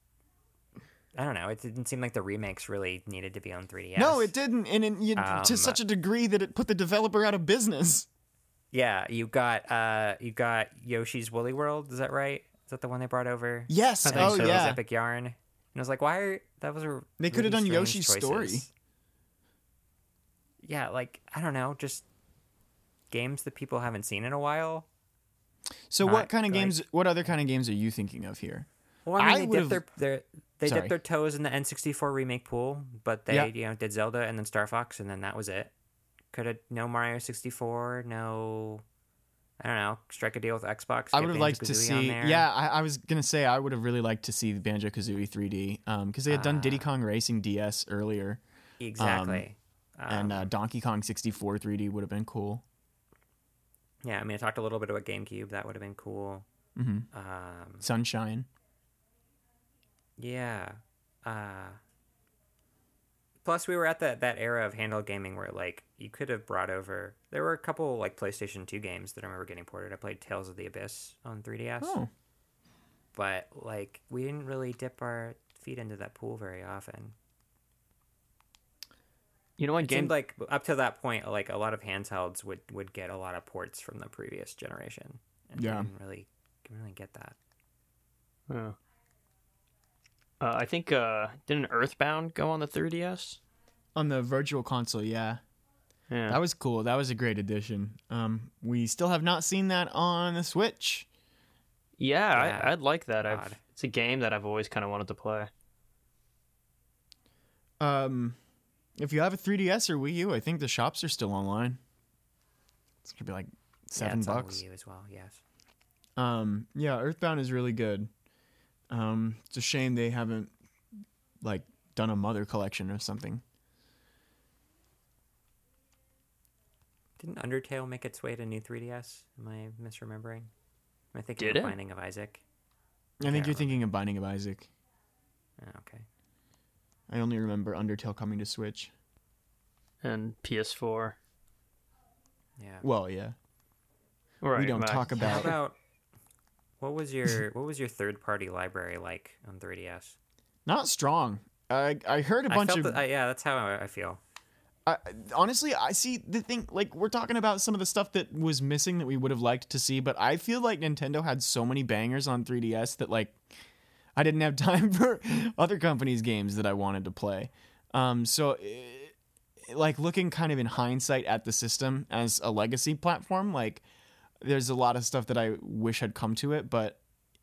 I don't know, it didn't seem like the remakes really needed to be on 3DS. No, it didn't, and it, you, Um, to such a degree that it put the developer out of business. Yeah, you got uh, you got Yoshi's Woolly World. Is that right? Is that the one they brought over? Yes. I think Oh so. It was yeah. Epic Yarn. And I was like, why are that was a They coulda really done Yoshi's story. Yeah, like I don't know, just games that people haven't seen in a while. So not, what kind of like- games? What other kind of games are you thinking of here? Well, I mean, I they dipped their, their they Sorry. dipped their toes in the N64 remake pool, but they Yeah. you know did Zelda and then Star Fox, and then that was it. Could have no Mario 64, no. I don't know. Strike a deal with Xbox. I would have liked to see. Yeah, I, I was gonna say I would have really liked to see Banjo Kazooie 3D because they had done Diddy Ah. Kong Racing DS earlier, exactly. and Um, uh, Donkey Kong 64 3D would have been cool. yeah, I mean, I talked a little bit about GameCube. That would have been cool. hmm Um, Sunshine. Yeah. Uh plus we were at that that era of handheld gaming where like you could have brought over there were a couple like PlayStation 2 games that I remember getting ported. I played Tales of the Abyss on 3DS. Oh, But like we didn't really dip our feet into that pool very often. You know what It game? seemed like up to that point like a lot of handhelds would would get a lot of ports from the previous generation. And we Yeah. didn't really didn't really get that. Yeah. Uh, I think uh, didn't Earthbound go on the 3DS? on the Virtual Console, yeah, Yeah. that was cool. That was a great addition. Um, we still have not seen that on the Switch. yeah, Yeah. I, I'd like that. I've, it's a game that I've always kind of wanted to play. Um, if you have a 3DS or Wii U, I think the shops are still online. It's gonna be like Yeah, seven it's on bucks. Wii U as well. Yes. Um, yeah, Earthbound is really good. Um, it's a shame they haven't like done a mother collection or something. Didn't Undertale make its way to new 3DS? Am I misremembering? Am I thinking Did of it? Binding of Isaac? I think Can't you're thinking of Binding of Isaac. Oh, okay. I only remember Undertale coming to Switch. And PS4. Yeah. Well, yeah. Right, we don't Mac. talk How about. about what was your what was your third party library like on 3DS? Not strong. I I heard a bunch felt of. that, uh, yeah, that's how I, I feel. I, honestly, I see the thing. Like we're talking about some of the stuff that was missing that we would have liked to see, but I feel like Nintendo had so many bangers on 3DS that like I didn't have time for other companies' games that I wanted to play. Um, so, eh, like looking kind of in hindsight at the system as a legacy platform, like there's a lot of stuff that I wish had come to it, but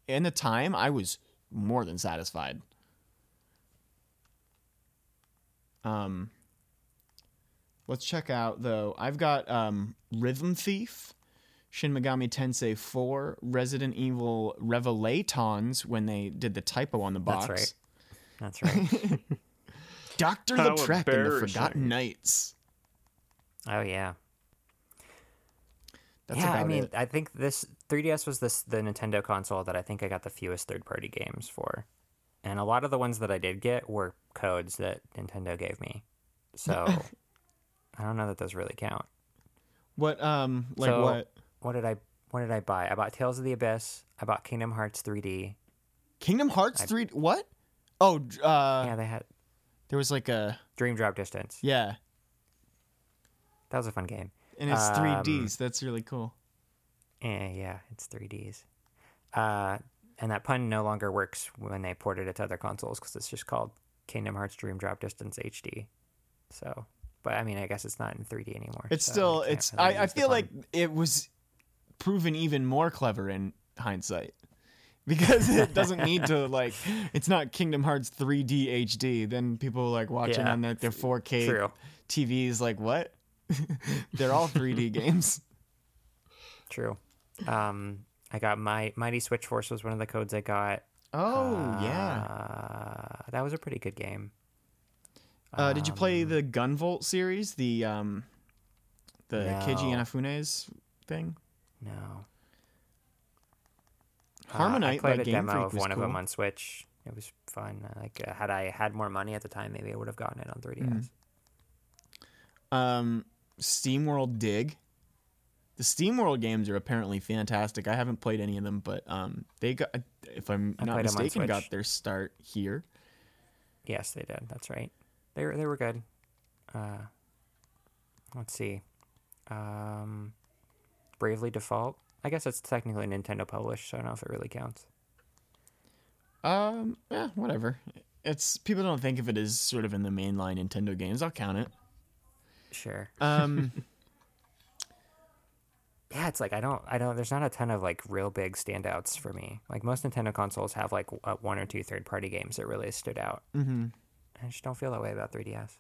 in the time, I was more than satisfied. Um, let's check out though. I've got um, Rhythm Thief, Shin Megami Tensei 4, Resident Evil Revelatons when they did the typo on the box. That's right. That's right. Doctor How Lautrec and the. Forgotten Knights. oh yeah. That's yeah, about I mean, it. I think this 3DS was this the Nintendo console that I think I got the fewest third party games for. And a lot of the ones that I did get were codes that Nintendo gave me. So I don't know that those really count. What um like So- what? What did I what did I buy? I bought Tales of the Abyss, I bought Kingdom Hearts 3D. Kingdom Hearts I- 3 what? Oh, uh yeah, they had there was like a Dream Drop Distance. yeah, That was a fun game. and it's Um, 3Ds. That's really cool. Eh, yeah, it's 3Ds. Uh, and that pun no longer works when they ported it to other consoles because it's just called Kingdom Hearts Dream Drop Distance HD. So, but I mean, I guess it's not in 3D anymore. It's so still can't it's really I, I feel like it was proven even more clever in hindsight. Because it doesn't need to like it's not Kingdom Hearts 3D HD. Then people like watching Yeah, on like their 4K true, TVs like what? They're all 3D games. true. Um, I got my Mighty Switch Force was one of the codes I got. Oh yeah. Uh, that was a pretty good game. Uh, did you play Um, the Gunvolt series? The um the Keiji No. Inafune's thing? No. Uh, I played a Game demo of one of them on Switch. It was fun. Uh, Like, uh, had I had more money at the time, maybe I would have gotten it on 3DS. Mhm. Um SteamWorld Dig. The SteamWorld games are apparently fantastic. I haven't played any of them, but um they got if I'm I not played 'em on mistaken got their start here. Yes, they did. That's right. They were they were good. Uh, let's see. Um, Bravely Default. I guess it's technically Nintendo published, so I don't know if it really counts. Um yeah, whatever. It's people don't think of it as sort of in the mainline Nintendo games. I'll count it. Sure. Um Yeah, it's like I don't, I don't. There's not a ton of like real big standouts for me. Like most Nintendo consoles have like uh, one or two third-party games that really stood out. mhm. I just don't feel that way about 3DS.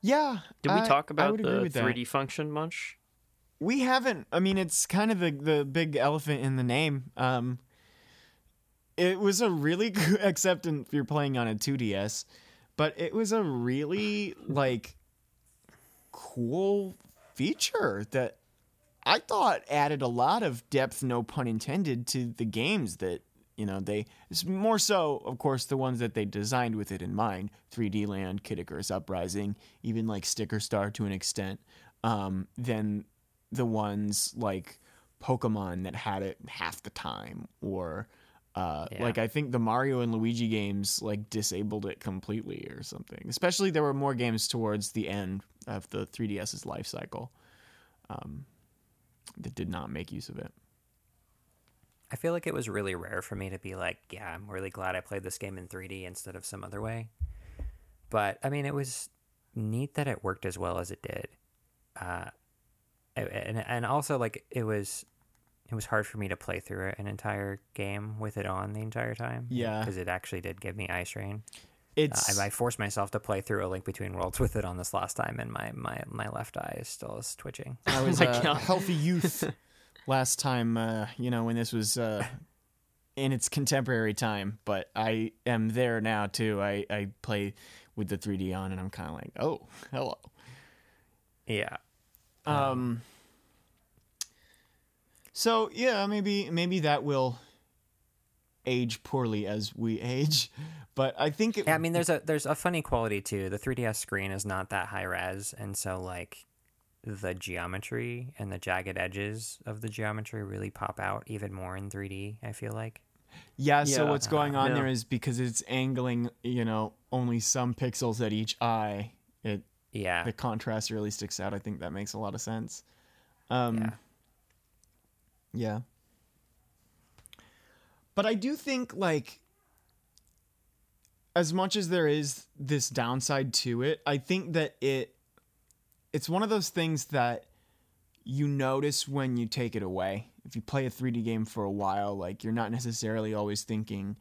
Yeah. Did we I- talk I about would agree the with that. 3D function much? We haven't. I mean, it's kind of the the big elephant in the name. Um, it was a really good, except if you're playing on a 2DS, but it was a really like cool feature that I thought added a lot of depth, no pun intended, to the games that you know they. It's more so, of course, the ones that they designed with it in mind: 3D Land, Kid Icarus Uprising, even like Sticker Star to an extent. Um, than the ones like Pokemon that had it half the time, or uh, Yeah. like I think the Mario and Luigi games like disabled it completely or something. Especially there were more games towards the end of the 3DS's life cycle um, that did not make use of it. I feel like it was really rare for me to be like, yeah, I'm really glad I played this game in 3D instead of some other way. But I mean, it was neat that it worked as well as it did. Uh, and and also like it was it was hard for me to play through an entire game with it on the entire time. Yeah. because it actually did give me eye strain. It's I, I forced myself to play through a Link Between Worlds with it on this last time, and my my, my left eye is still is twitching. I was a God. healthy youth last time, uh, you know, when this was uh, in its contemporary time. But I am there now too. I, I play with the 3D on, and I'm kind of like, oh, hello. Yeah, Um. So yeah, maybe maybe that will age poorly as we age, but I think it. yeah. I mean, there's a there's a funny quality too. The 3DS screen is not that high res, and so like the geometry and the jagged edges of the geometry really pop out even more in 3D. I feel like. Yeah, so what's going on Yeah. there is because it's angling, you know, only some pixels at each eye. It Yeah, the contrast really sticks out. I think that makes a lot of sense. Um, yeah. yeah. But I do think like as much as there is this downside to it, I think that it it's one of those things that you notice when you take it away. If you play a 3D game for a while, like you're not necessarily always thinking,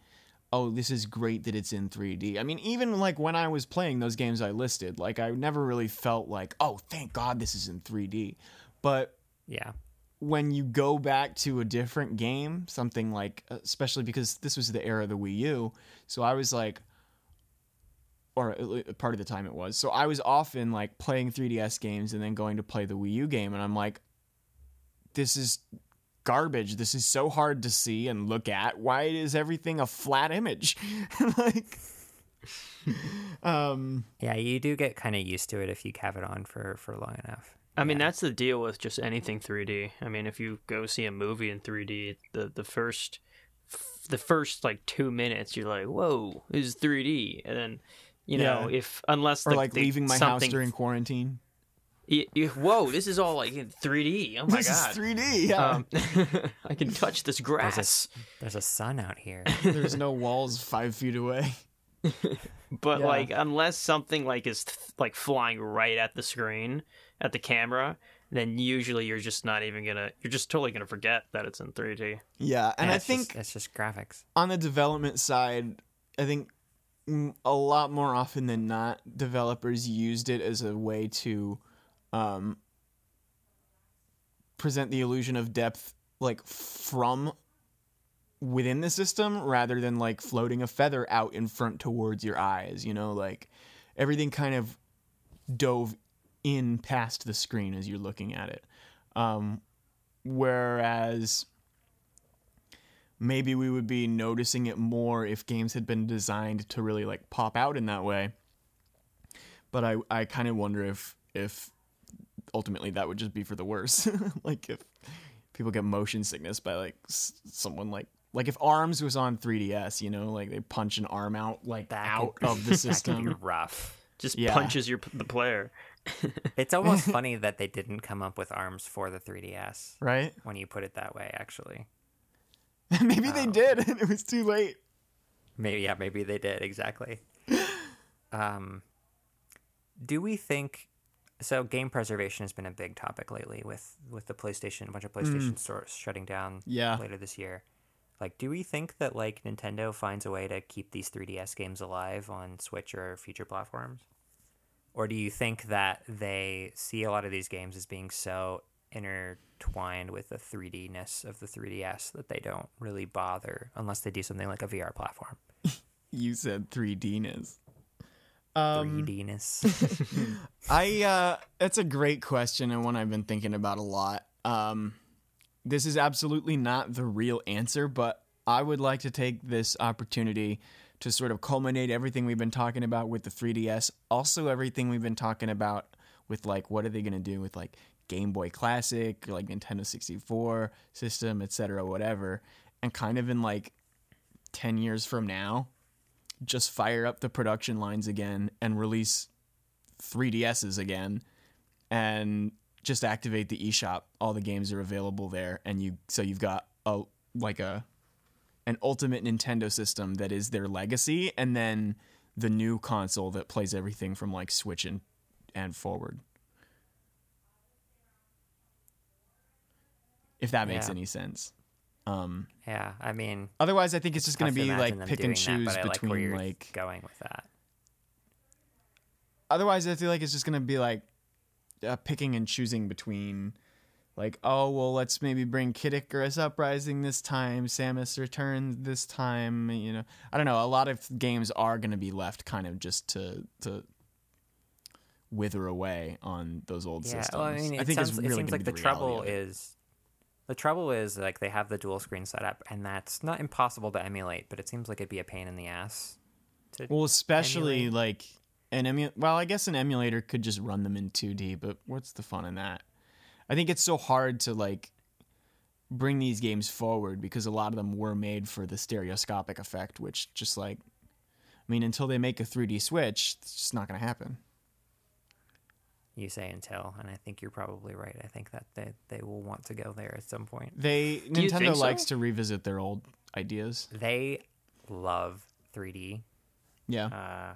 "Oh, this is great that it's in 3D." I mean, even like when I was playing those games I listed, like I never really felt like, "Oh, thank God this is in 3D." But Yeah. when you go back to a different game, something like, uh, especially because this was the era of the Wii U, so I was like, or part of the time it was, so I was often like playing 3DS games and then going to play the Wii U game, and I'm like, this is garbage. This is so hard to see and look at. Why is everything a flat image? like, um, Yeah, you do get kind of used to it if you have it on for for long enough. I mean, that's the deal with just anything 3D. I mean, if you go see a movie in 3D, the the first the first like two minutes, you're like, "Whoa, this is 3D," and then you know, Yeah. if unless or the, like they- leaving my house during quarantine. y- y- whoa, this is all like in 3D. Oh my this god. is 3D. Yeah. Um, I can touch this grass, There's a sun out here. There's no walls five feet away. but yeah. like unless something like is th- like flying right at the screen at the camera, then usually you're just not even gonna. You're just totally gonna forget that it's in 3D. Yeah, and Yeah, I think just, it's just graphics. on the development side, I think a lot more often than not, developers used it as a way to um, present the illusion of depth, like from within the system, rather than like floating a feather out in front towards your eyes. You know, like everything kind of dove in past the screen as you're looking at it. Um, whereas maybe we would be noticing it more if games had been designed to really like pop out in that way. But I, I kind of wonder if if ultimately that would just be for the worse. like if people get motion sickness by like s- someone like like if Arms was on 3DS, you know, like they punch an arm out like That out could- of the That could be system. rough. Just Yeah. punches your the player. It's almost funny that they didn't come up with arms for the 3DS right? when you put it that way. Actually, maybe they Oh. did and it was too late. maybe yeah, maybe they did exactly. um, do we think? So game preservation has been a big topic lately with with the PlayStation, a bunch of PlayStation stores shutting down Yeah. later this year. Like, do we think that like Nintendo finds a way to keep these 3DS games alive on Switch or future platforms? Or do you think that they see a lot of these games as being so intertwined with the 3D-ness of the 3DS that they don't really bother unless they do something like a VR platform? You said 3Dness. Um, 3D-ness. I uh that's a great question and one I've been thinking about a lot. Um this is absolutely not the real answer, but I would like to take this opportunity to sort of culminate everything we've been talking about with the 3DS, also everything we've been talking about with like what are they going to do with like Game Boy Classic, like Nintendo 64 system, etc., whatever, and kind of in like 10 years from now, just fire up the production lines again and release 3DSs again and just activate the eShop. All the games are available there and you so you've got a like a an ultimate Nintendo system that is their legacy and then the new console that plays everything from like Switch and and forward. If that makes Yeah. any sense. Um yeah, I mean, otherwise I think it's just going to be like pick and choose but I like between like going with that. otherwise, I feel like it's just gonna be like uh, picking and choosing between. Like, oh well, let's maybe bring Kid Icarus Uprising this time, Samus Returns this time. You know, I don't know. A lot of games are going to be left kind of just to to wither away on those old Yeah, systems. well, I mean, it, I think sounds, it's it seems like the, reality trouble is the trouble is like they have the dual screen setup, and that's not impossible to emulate, but it seems like it'd be a pain in the ass. To, Well, especially emulate. like an emu. Well, I guess an emulator could just run them in 2D, but what's the fun in that? I think it's so hard to like bring these games forward because a lot of them were made for the stereoscopic effect, which just like, I mean, until they make a 3D Switch, it's just not going to happen. You say until, and I think you're probably right. I think that they they will want to go there at some point. They Do Nintendo so? likes to revisit their old ideas. They love 3D. Yeah. Uh,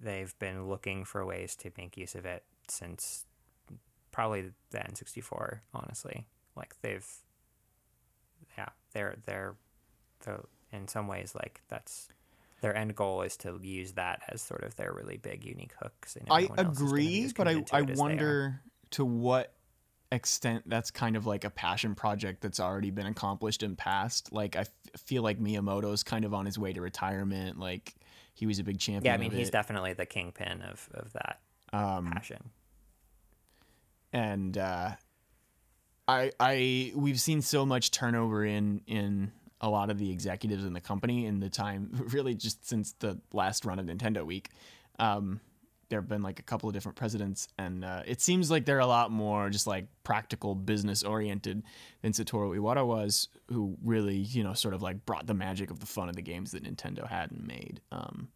they've been looking for ways to make use of it since probably the N64. Honestly, like they've, yeah, they're they're, they're in some ways like that's their end goal is to use that as sort of their really big unique hooks. And I everyone else is gonna be agree, but I, I it as they are. wonder to what extent that's kind of like a passion project that's already been accomplished in past. Like I f- feel like Miyamoto's kind of on his way to retirement. Like he was a big champion. Yeah, I mean he's it. definitely the kingpin of of that um, passion. and uh, I I we've seen so much turnover in in a lot of the executives in the company in the time really just since the last run of Nintendo Week. Um, there have been like a couple of different presidents, and uh, it seems like they're a lot more just like practical business oriented than Satoru Iwata was, who really you know sort of like brought the magic of the fun of the games that Nintendo hadn't made. Um,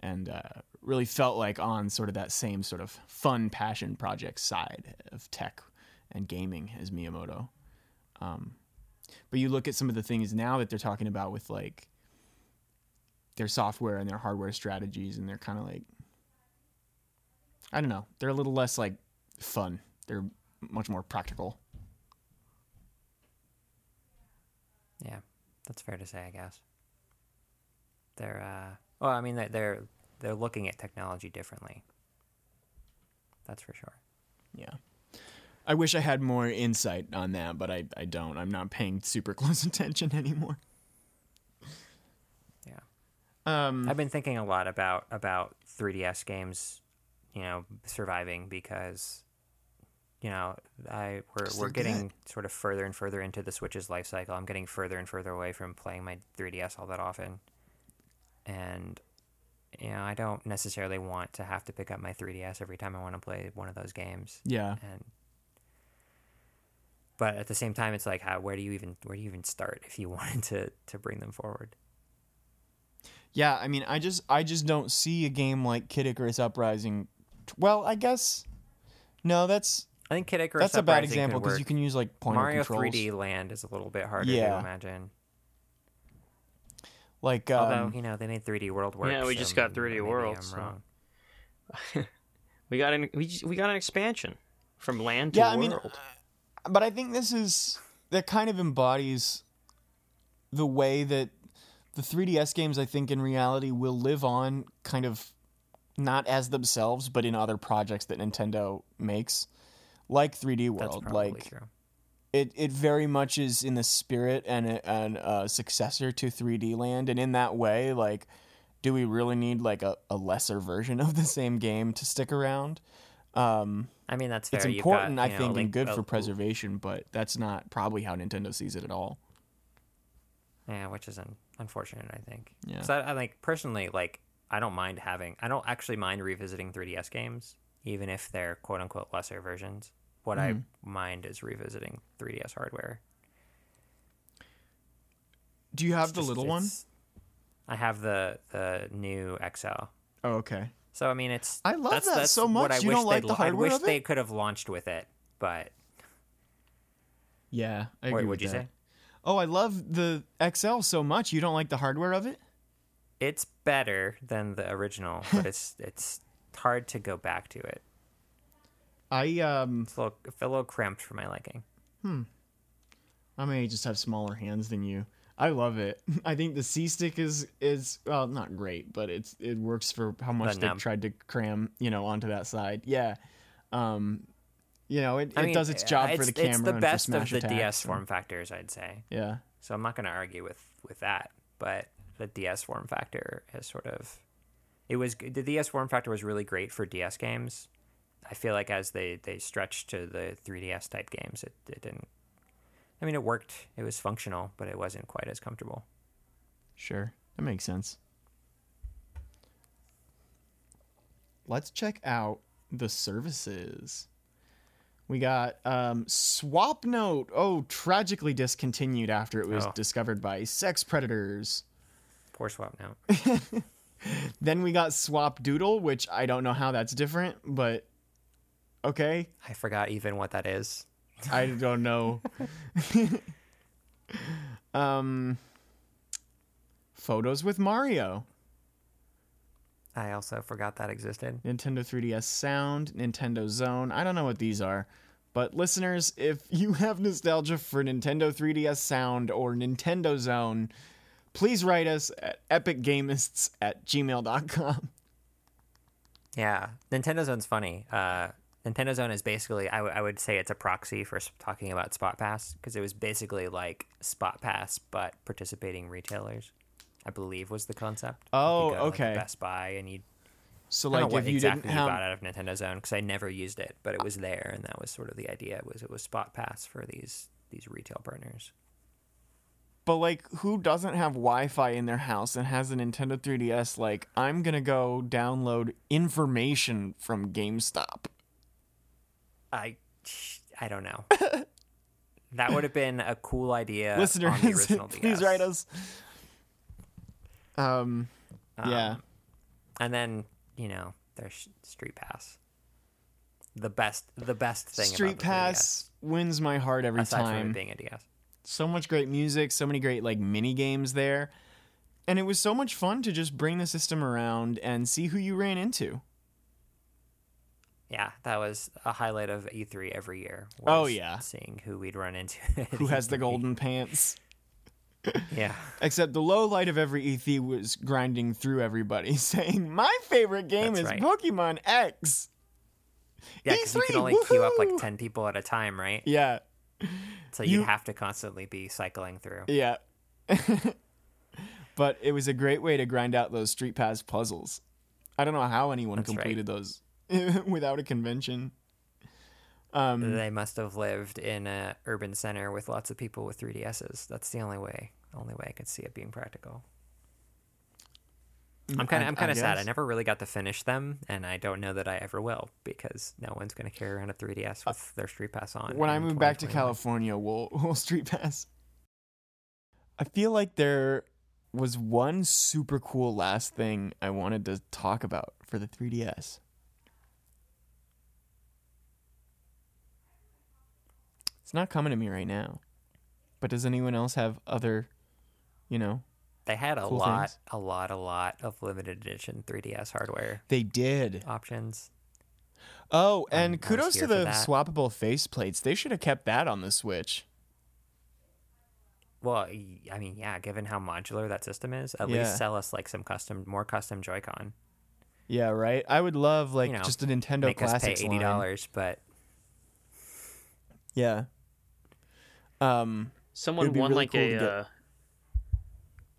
and uh, really felt like on sort of that same sort of fun passion project side of tech and gaming as Miyamoto. Um, but you look at some of the things now that they're talking about with like their software and their hardware strategies, and they're kind of like, I don't know, they're a little less like fun. They're much more practical. Yeah, that's fair to say, I guess. They're uh well, I mean they're they're, they're looking at technology differently. That's for sure. Yeah. I wish I had more insight on that, but I, I don't. I'm not paying super close attention anymore. Yeah. Um, I've been thinking a lot about about 3DS games, you know, surviving because you know, I we're we're getting sort of further and further into the Switch's life cycle. I'm getting further and further away from playing my 3DS all that often. And you know, I don't necessarily want to have to pick up my 3DS every time I want to play one of those games. yeah. and but at the same time it's like how where do you even where do you even start if you wanted to to bring them forward Yeah, I mean, I just I just don't see a game like Kid Icarus Uprising. Well, I guess no, that's i think kid icarus that's a bad example because you can use like pointer mario controls. 3d land is a little bit harder Yeah. to imagine Like, although um, you know they made 3d world work Yeah, we so just got 3D World, I'm so- wrong. We got an we, just- we got an expansion from land to yeah, I world. mean, uh, but I think this is that kind of embodies the way that the 3DS games. I think in reality will live on, kind of not as themselves, but in other projects that Nintendo makes, like 3D World, like true it, it very much is in the spirit and a, and a successor to 3D Land, and in that way, like, do we really need like a, a lesser version of the same game to stick around? Um, i mean that's fair it's important, got, I know, think, and good for preservation, but that's not probably how Nintendo sees it at all. yeah which is un- unfortunate i think Yeah. so I, I like personally like i don't mind having i don't actually mind revisiting 3ds games even if they're quote unquote lesser versions what Mm-hmm. i mind is revisiting 3ds hardware Do you have It's the just- little one? I have the the new XL. Oh, okay. So I mean, it's I love that's, that that's so what much. I You wish don't like the lo- I wish of it? they could have launched with it, but Yeah, I agree what'd you that. say? Oh, I love the XL so much. You don't like the hardware of it? it's better than the original. but it's it's hard to go back to it. I um, It's a little, a little cramped for my liking. Hmm. I may just have smaller hands than you. I love it. I think the C stick is is well not great, but it's it works for how much they tried to cram you know onto that side. Yeah, um, you know it, it mean, does its job uh, for the camera. It's the and best for of the DS and- form factors, I'd say. Yeah, So I'm not going to argue with with that, but the DS form factor is sort of it was the DS form factor was really great for DS games. I feel like as they they stretched to the 3DS type games, it, it didn't. I mean, it worked. It was functional, but it wasn't quite as comfortable. sure, that makes sense. Let's check out the services. We got um, Swapnote. Oh, tragically discontinued after it was Oh. discovered by sex predators. Poor Swapnote. Then we got Swapdoodle, which I don't know how that's different, but okay. I forgot even what that is. I don't know. um, photos with Mario, I also forgot that existed. Nintendo 3DS Sound, Nintendo Zone. I don't know what these are, but listeners, if you have nostalgia for Nintendo 3DS Sound or Nintendo Zone, please write us at epicgamists at gmail.com. Yeah, Nintendo Zone's funny. Uh, Nintendo Zone is basically, I, w- I would say it's a proxy for talking about SpotPass because it was basically like SpotPass but participating retailers. I believe was the concept. You Oh, go to, like, okay. Best Buy and you So, like, if you exactly didn't you have. got out of Nintendo Zone because I never used it, but it was there, and that was sort of the idea. Was it was SpotPass for these these retail partners? But like, who doesn't have Wi-Fi in their house and has a Nintendo 3DS? Like, I'm gonna go download information from GameStop. I I don't know. that would have been a cool idea. Listeners, on the original please DS. write us. Um, yeah, Um, And then you know there's StreetPass. The best, the best thing. StreetPass wins my heart every aside time. it being a DS. so much great music, so many great like mini games there, and it was so much fun to just bring the system around and see who you ran into. Yeah, that was a highlight of E3 every year. Oh, yeah. seeing who we'd run into. Who has the E3. golden pants? Yeah, Except the low light of every E3 was grinding through everybody, saying, "My favorite game That's is right. Pokemon X." yeah, because you E3, could only queue up like ten people at a time, right? Yeah, So You- you'd have to constantly be cycling through. yeah. but it was a great way to grind out those StreetPass puzzles. I don't know how anyone That's right. completed those without a convention. Um, They must have lived in a urban center with lots of people with 3DSs. That's the only way. Only way I could see it being practical. I'm kind of I'm kind of sad. I never really got to finish them, and I don't know that I ever will because no one's going to carry around a 3DS with their StreetPass on. when I move back to California, we'll we'll StreetPass. I feel like there was one super cool last thing I wanted to talk about for the 3DS. It's not coming to me right now. But does anyone else have other, you know? they had a cool lot, things. a lot, a lot of limited edition 3DS hardware They did. options. Oh, um, and I was kudos to the swappable faceplates. They should have kept that on the Switch. Well, I mean, yeah, given how modular that system is, at Yeah. least sell us like some custom, more custom Joy-Con. Yeah, right. I would love like know, just a Nintendo Make us pay Classics eighty line. dollars, but Yeah. Um. Someone won really like cool a. get- Uh,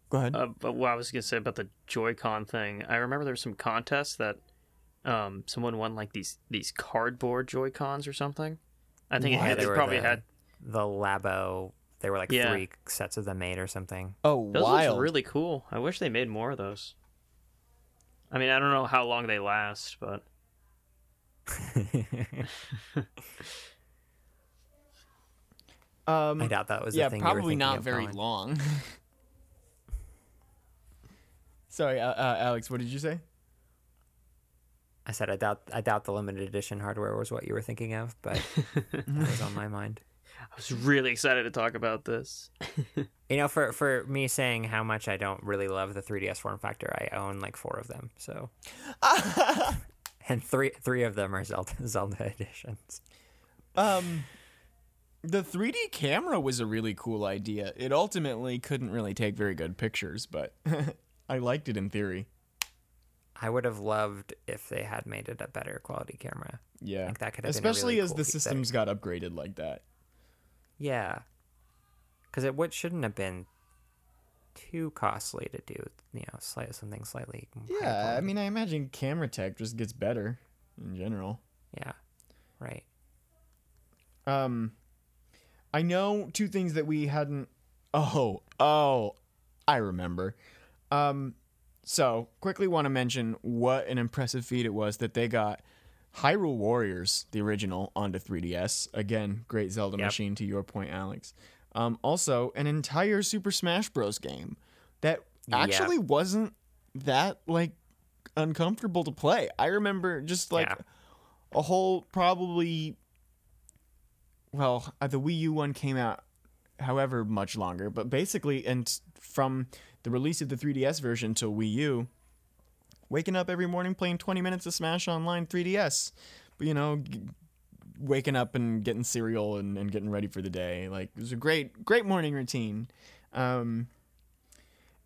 Go ahead. uh, but what I was gonna say about the Joy-Con thing, I remember there was some contest that um someone won like these these cardboard Joy-Cons or something. I think it, had, they it probably the, had the Labo. They were like Yeah. three sets of them made or something. oh, those. wild! Was really cool. I wish they made more of those. I mean, I don't know how long they last, but Um. I doubt that was yeah, the thing. you were probably not of, very Colin. long. Sorry, uh, uh, Alex. What did you say? I said I doubt. I doubt the limited edition hardware was what you were thinking of, but that was on my mind. I was really excited to talk about this. You know, for for me saying how much I don't really love the 3DS form factor, I own like four of them. So, and three three of them are Zelda Zelda editions. Um. The 3D camera was a really cool idea. It ultimately couldn't really take very good pictures, but I liked it in theory. I would have loved if they had made it a better quality camera. Yeah. Like, that could have been Especially really as cool the feature. systems got upgraded like that. Yeah, because it would shouldn't have been too costly to do. You know, slight something slightly. Yeah, I mean, I imagine camera tech just gets better in general. yeah, right. Um, I know two things that we hadn't. Oh, oh, I remember. Um, so quickly want to mention what an impressive feat it was that they got Hyrule Warriors, the original, onto 3DS. Again, great Zelda Yep. machine. To your point, Alex. Um, also an entire Super Smash Bros. game that Yep. actually wasn't that like uncomfortable to play. I remember just like Yeah. a whole probably well, uh, the Wii U one came out however much longer, but basically and from the release of the 3DS version to Wii U, waking up every morning playing 20 minutes of Smash Online 3DS. But you know, g- waking up and getting cereal and, and getting ready for the day. Like it was a great great morning routine. Um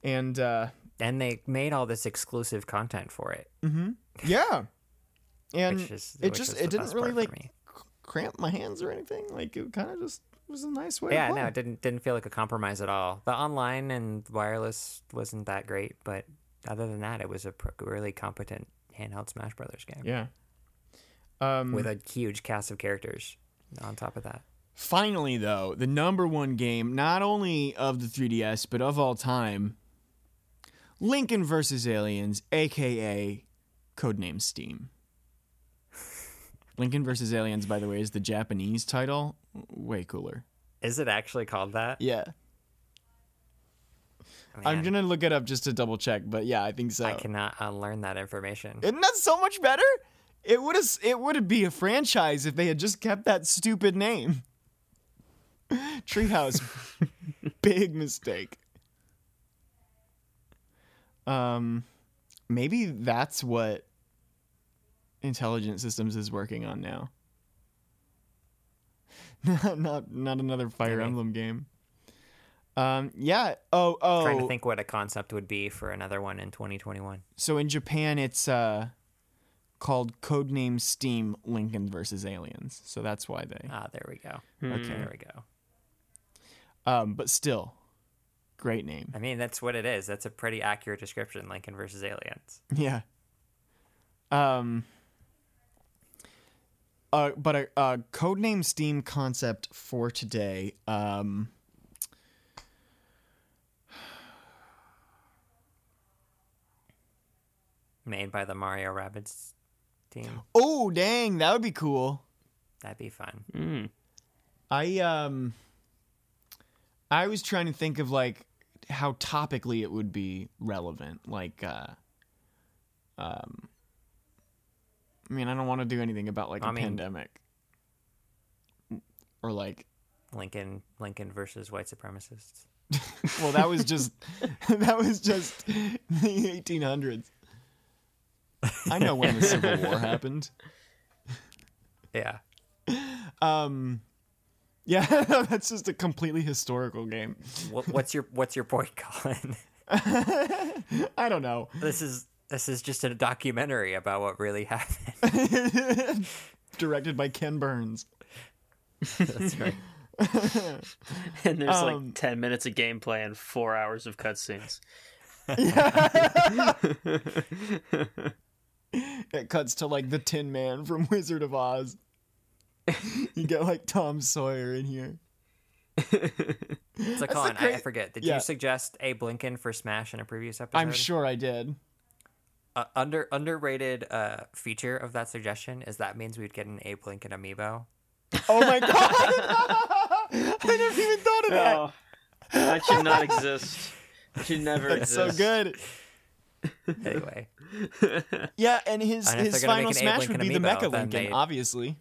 and uh And they made all this exclusive content for it, yeah. And which is it just it didn't really like cramp my hands or anything. Like it kind of just was a nice way. Yeah, no, it didn't didn't feel like a compromise at all. The online and wireless wasn't that great, but other than that, it was a really competent handheld Smash Brothers game Yeah. Um, with a huge cast of characters on top of that. finally, though, the number one game, not only of the 3DS, but of all time Lincoln versus Aliens, aka Codename Steam. Lincoln vs. Aliens, by the way, is the Japanese title. Way cooler. Is it actually called that? Yeah. I'm going to look it up just to double check, but yeah, I think so. I cannot unlearn that information. Isn't that so much better? It would have it would be a franchise if they had just kept that stupid name. Treehouse, big mistake. Um, maybe that's what Intelligent Systems is working on now. not not not another Fire Maybe. Emblem game. Um, yeah. Oh, oh. Trying to think what a concept would be for another one in 2021. So in Japan, it's uh, called Codename Steam Lincoln versus Aliens. So that's why they. Ah, there we go. Okay. There we go. Um, but still, great name. I mean, that's what it is. That's a pretty accurate description. Lincoln versus Aliens. Yeah. Um. Uh, but a, a codename Steam concept for today. Um. Made by the Mario Rabbids team. Oh dang, that would be cool. That'd be fun. Mm. I um. I was trying to think of like how topically it would be relevant. Like, uh, um, I mean, I don't want to do anything about like a I mean- pandemic or like. Lincoln Lincoln versus white supremacists. Well, that was just that was just the 1800s. I know when the Civil War happened. Yeah. Um, yeah, that's just a completely historical game. What, what's your What's your point, Colin? I don't know. this is this is just a documentary about what really happened. Directed by Ken Burns. That's right. And there's Um, like 10 minutes of gameplay and four hours of cutscenes. Yeah. It cuts to like the Tin Man from Wizard of Oz. you get like Tom Sawyer in here. So, Colin, I, I forget. Did yeah. you suggest Abe Lincoln for Smash in a previous episode? I'm sure I did. Uh, under underrated uh, feature of that suggestion is that means we'd get an Abe Lincoln amiibo. Oh my god! I never even thought of that. Oh, that should not exist. It should never That's so good. Anyway, Yeah, and his And his final make an Abe smash would Lincoln be the amiibo, Mecha then Lincoln, they- obviously.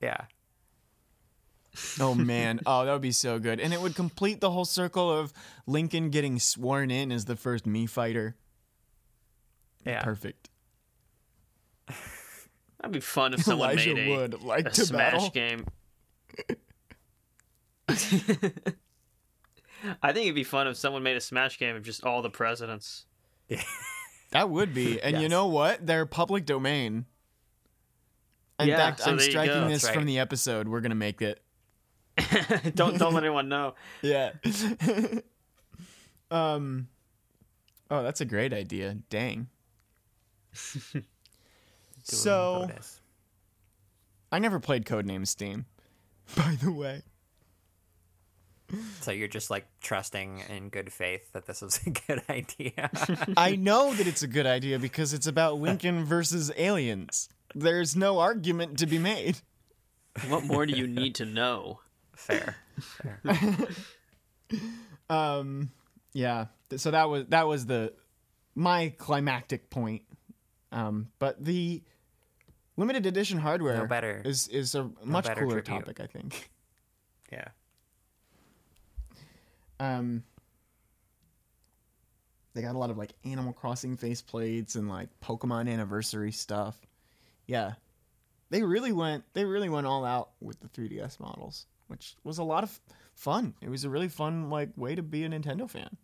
yeah. Oh man, oh that would be so good, and it would complete the whole circle of Lincoln getting sworn in as the first Mii fighter. Yeah. Perfect. That'd be fun if someone Elijah made a, Wood like a to Smash battle. game. I think it'd be fun if someone made a Smash game of just all the presidents. That would be. And you know what? They're public domain. In Yeah, fact, so I'm striking this That's from the episode. We're gonna make it. don't don't let anyone know. Yeah. um. Oh, that's a great idea. Dang. Doing so. I never played Codename Steam. By the way. So you're just like trusting in good faith that this is a good idea. I know that it's a good idea because it's about Lincoln versus aliens. There's no argument to be made. What more do you need to know? Fair. Fair. Um, yeah. So that was that was the my climactic point. Um, but the limited edition hardware No better- is is a much cooler tribute. topic, I think. Yeah. Um, they got a lot of like Animal Crossing faceplates and like Pokemon anniversary stuff. Yeah, they really went. They really went all out with the 3DS models, which was a lot of fun. It was a really fun like way to be a Nintendo fan.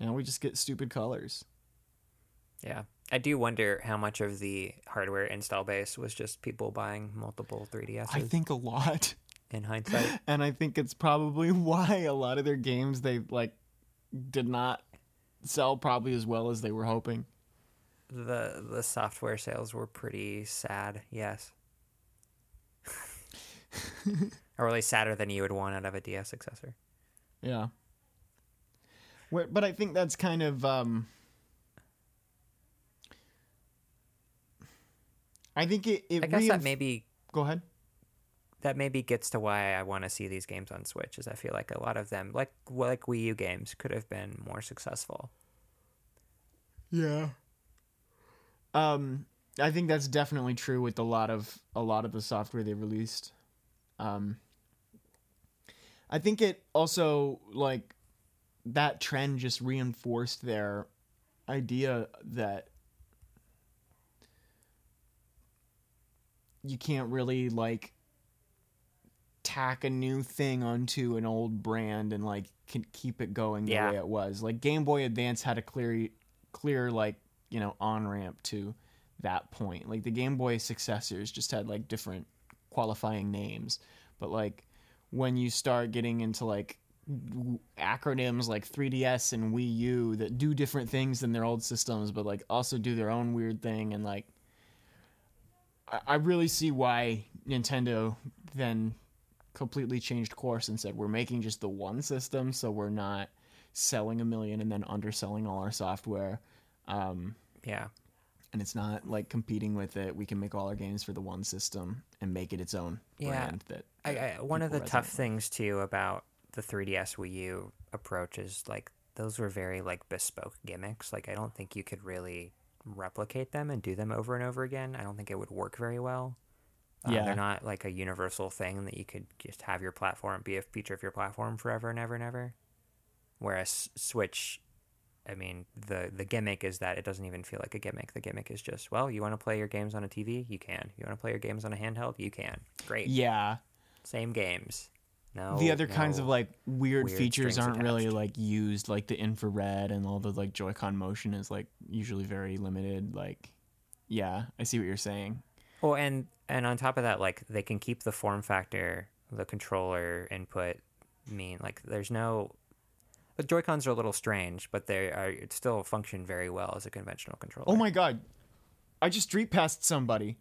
Now we just get stupid colors. Yeah. I do wonder how much of the hardware install base was just people buying multiple 3DSs I think a lot, in hindsight. and I think it's probably why a lot of their games they like did not sell probably as well as they were hoping. the the software sales were pretty sad, yes. or really sadder than you would want out of a DS successor. Yeah. Where, but I think that's kind of um I think it, it I guess that maybe go ahead. that maybe gets to why I want to see these games on Switch. Is I feel like a lot of them, like like Wii U games, could have been more successful. Yeah. Um I think that's definitely true with a lot of a lot of the software they released. Um I think it also like that trend just reinforced their idea that you can't really like tack a new thing onto an old brand and like can keep it going the Yeah. way it was. Like Game Boy Advance had a clear clear like, you know, on ramp to that point. Like the Game Boy successors just had like different qualifying names. But like when you start getting into like acronyms like 3DS and Wii U that do different things than their old systems, but like also do their own weird thing and like I, really see why Nintendo then completely changed course and said we're making just the one system, so we're not selling a million and then underselling all our software. Um, Yeah, and it's not like competing with it. We can make all our games for the one system and make it its own Yeah. brand. That I, I, one of the tough with. things too about the 3DS Wii U approach is like those were very like bespoke gimmicks. Like I don't think you could really replicate them and do them over and over again. I don't think it would work very well. Uh, Yeah. they're not like a universal thing that you could just have your platform be a feature of your platform forever and ever and ever. Whereas Switch, I mean, the the gimmick is that it doesn't even feel like a gimmick. The gimmick is just, well, you want to play your games on a TV, you can. You want to play your games on a handheld, you can. Great yeah, same games. No, the other kinds of like weird, weird features aren't really like used. Like the infrared and all the like Joy-Con motion is like usually very limited. Like, yeah, I see what you're saying. Oh, and and on top of that, like they can keep the form factor, the controller input. Mean like there's no. The Joy Cons are a little strange, but they are it still function very well as a conventional controller. Oh my god, I just street passed somebody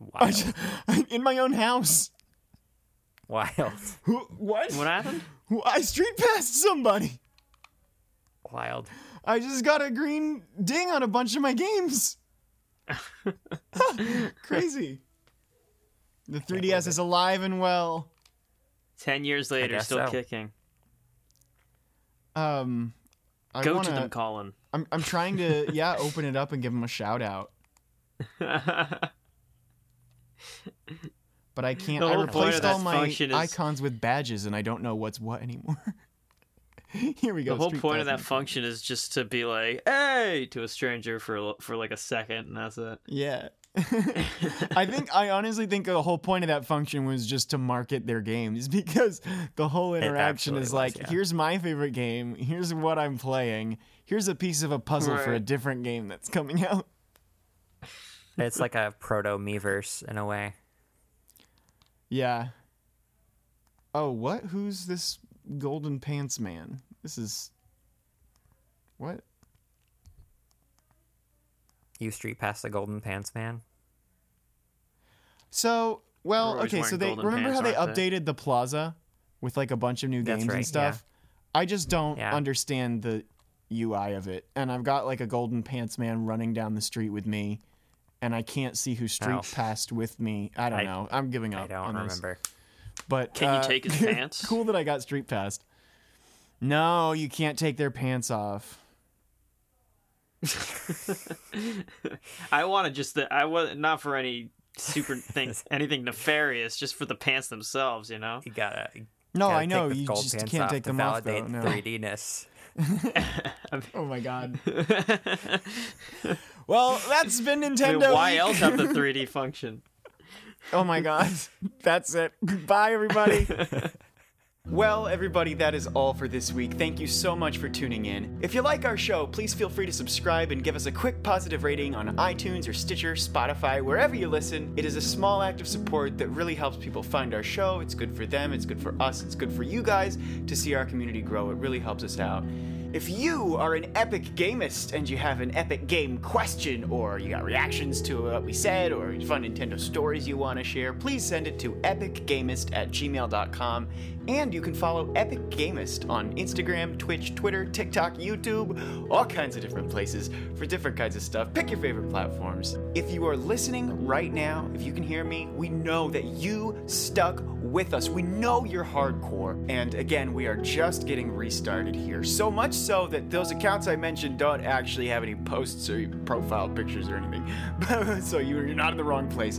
Wild, just, in my own house. Wild, Who? What? What happened? I street passed somebody. wild. I just got a green ding on a bunch of my games. Crazy. The 3DS is alive and well. Ten years later, still so. kicking. Um, I Go wanna, to them, Colin. I'm I'm trying to yeah open it up and give them a shout out, but I can't. I whole point of replaced all my is- icons with badges, and I don't know what's what anymore. Here we go. the whole street point of that function is just to be like, "Hey" to a stranger for for like a second, and that's it. Yeah. I think I honestly think the whole point of that function was just to market their games because the whole interaction absolutely is was, like, yeah. here's my favorite game, here's what I'm playing, here's a piece of a puzzle for a different game that's coming out. It's like a proto Miiverse in a way. Yeah. Oh, what? Who's this golden pants man? This is what? You street past the Golden Pants Man. So, well, okay, so they remember how they aren't they? updated the plaza with like a bunch of new That's games right, and stuff. I just don't Yeah. understand the UI of it. And I've got like a golden pants man running down the street with me and I can't see who street Oh. passed with me. I don't I- know. I'm giving up I don't on this. remember. But Can you uh, take his pants? cool that I got street passed. No, you can't take their pants off. I wanted just the I was not for any super things anything nefarious, just for the pants themselves, you know. You gotta. No, gotta I know. You just can't take to them off, validate though. the No. 3Dness. Oh my god. well, that's been Nintendo. why else have the 3D function? Oh my god. That's it. Bye, everybody. Well, everybody, that is all for this week. Thank you so much for tuning in. If you like our show, please feel free to subscribe and give us a quick positive rating on iTunes or Stitcher, Spotify, wherever you listen. It is a small act of support that really helps people find our show. It's good for them, it's good for us, it's good for you guys to see our community grow. It really helps us out. If you are an epic gamist and you have an epic game question, or you got reactions to what we said, or fun Nintendo stories you want to share, please send it to epicgamist at gmail.com. And you can follow Epic Gamist on Instagram, Twitch, Twitter, TikTok, YouTube, all kinds of different places for different kinds of stuff. Pick your favorite platforms. If you are listening right now, if you can hear me, we know that you stuck with us. We know you're hardcore. And again, we are just getting restarted here. So much so that those accounts I mentioned don't actually have any posts or profile pictures or anything. so you're not in the wrong place.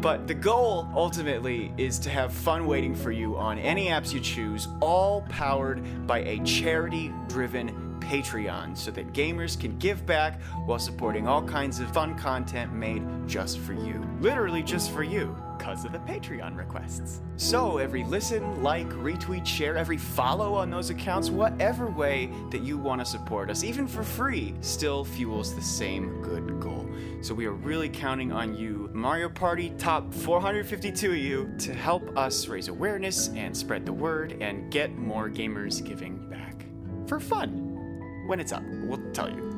But the goal ultimately is to have fun waiting for you on any apps you choose, all powered by a charity driven Patreon so that gamers can give back while supporting all kinds of fun content made just for you. Literally just for you, because of the Patreon requests. So every listen, like, retweet, share, every follow on those accounts, whatever way that you want to support us, even for free, still fuels the same good goal. So we are really counting on you, Mario Party top 452 of you, to help us raise awareness and spread the word and get more gamers giving back. For fun. When it's up, we'll tell you.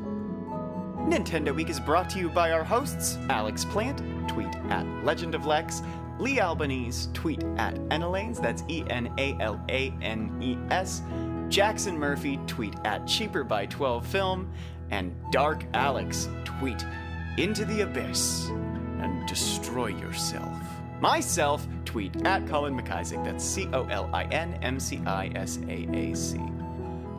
Nintendo Week is brought to you by our hosts Alex Plant, tweet at Legend of Lex, Lee Albanese, tweet at Enalanes, that's E N A L A N E S, Jackson Murphy, tweet at Cheaper by 12 Film, and Dark Alex, tweet into the abyss and destroy yourself. Myself, tweet at Colin McIsaac, that's C O L I N M C I S A A C.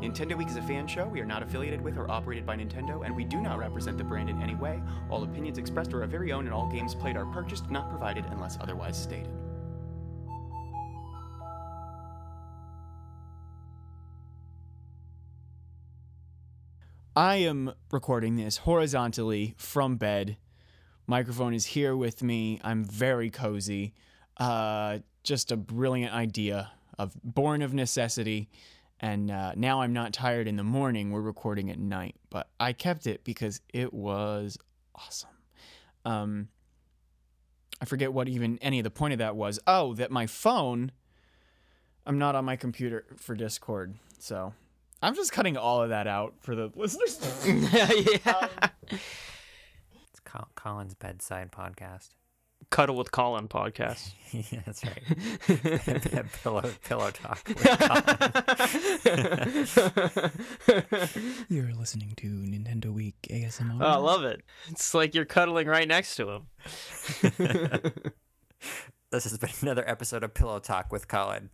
Nintendo Week is a fan show. We are not affiliated with or operated by Nintendo, and we do not represent the brand in any way. All opinions expressed are our very own, and all games played are purchased, not provided unless otherwise stated. I am recording this horizontally from bed. Microphone is here with me. I'm very cozy. Uh, just a brilliant idea of born of necessity. And uh, now I'm not tired in the morning. We're recording at night, but I kept it because it was awesome. Um, I forget what even any of the point of that was. Oh, that my phone. I'm not on my computer for Discord, so I'm just cutting all of that out for the listeners. yeah. It's Colin's bedside podcast. Cuddle with Colin podcast. yeah, that's right. pillow, pillow talk. With You're listening to Nintendo Week ASMR. Oh, I love it. It's like you're cuddling right next to him. this has been another episode of Pillow Talk with Colin.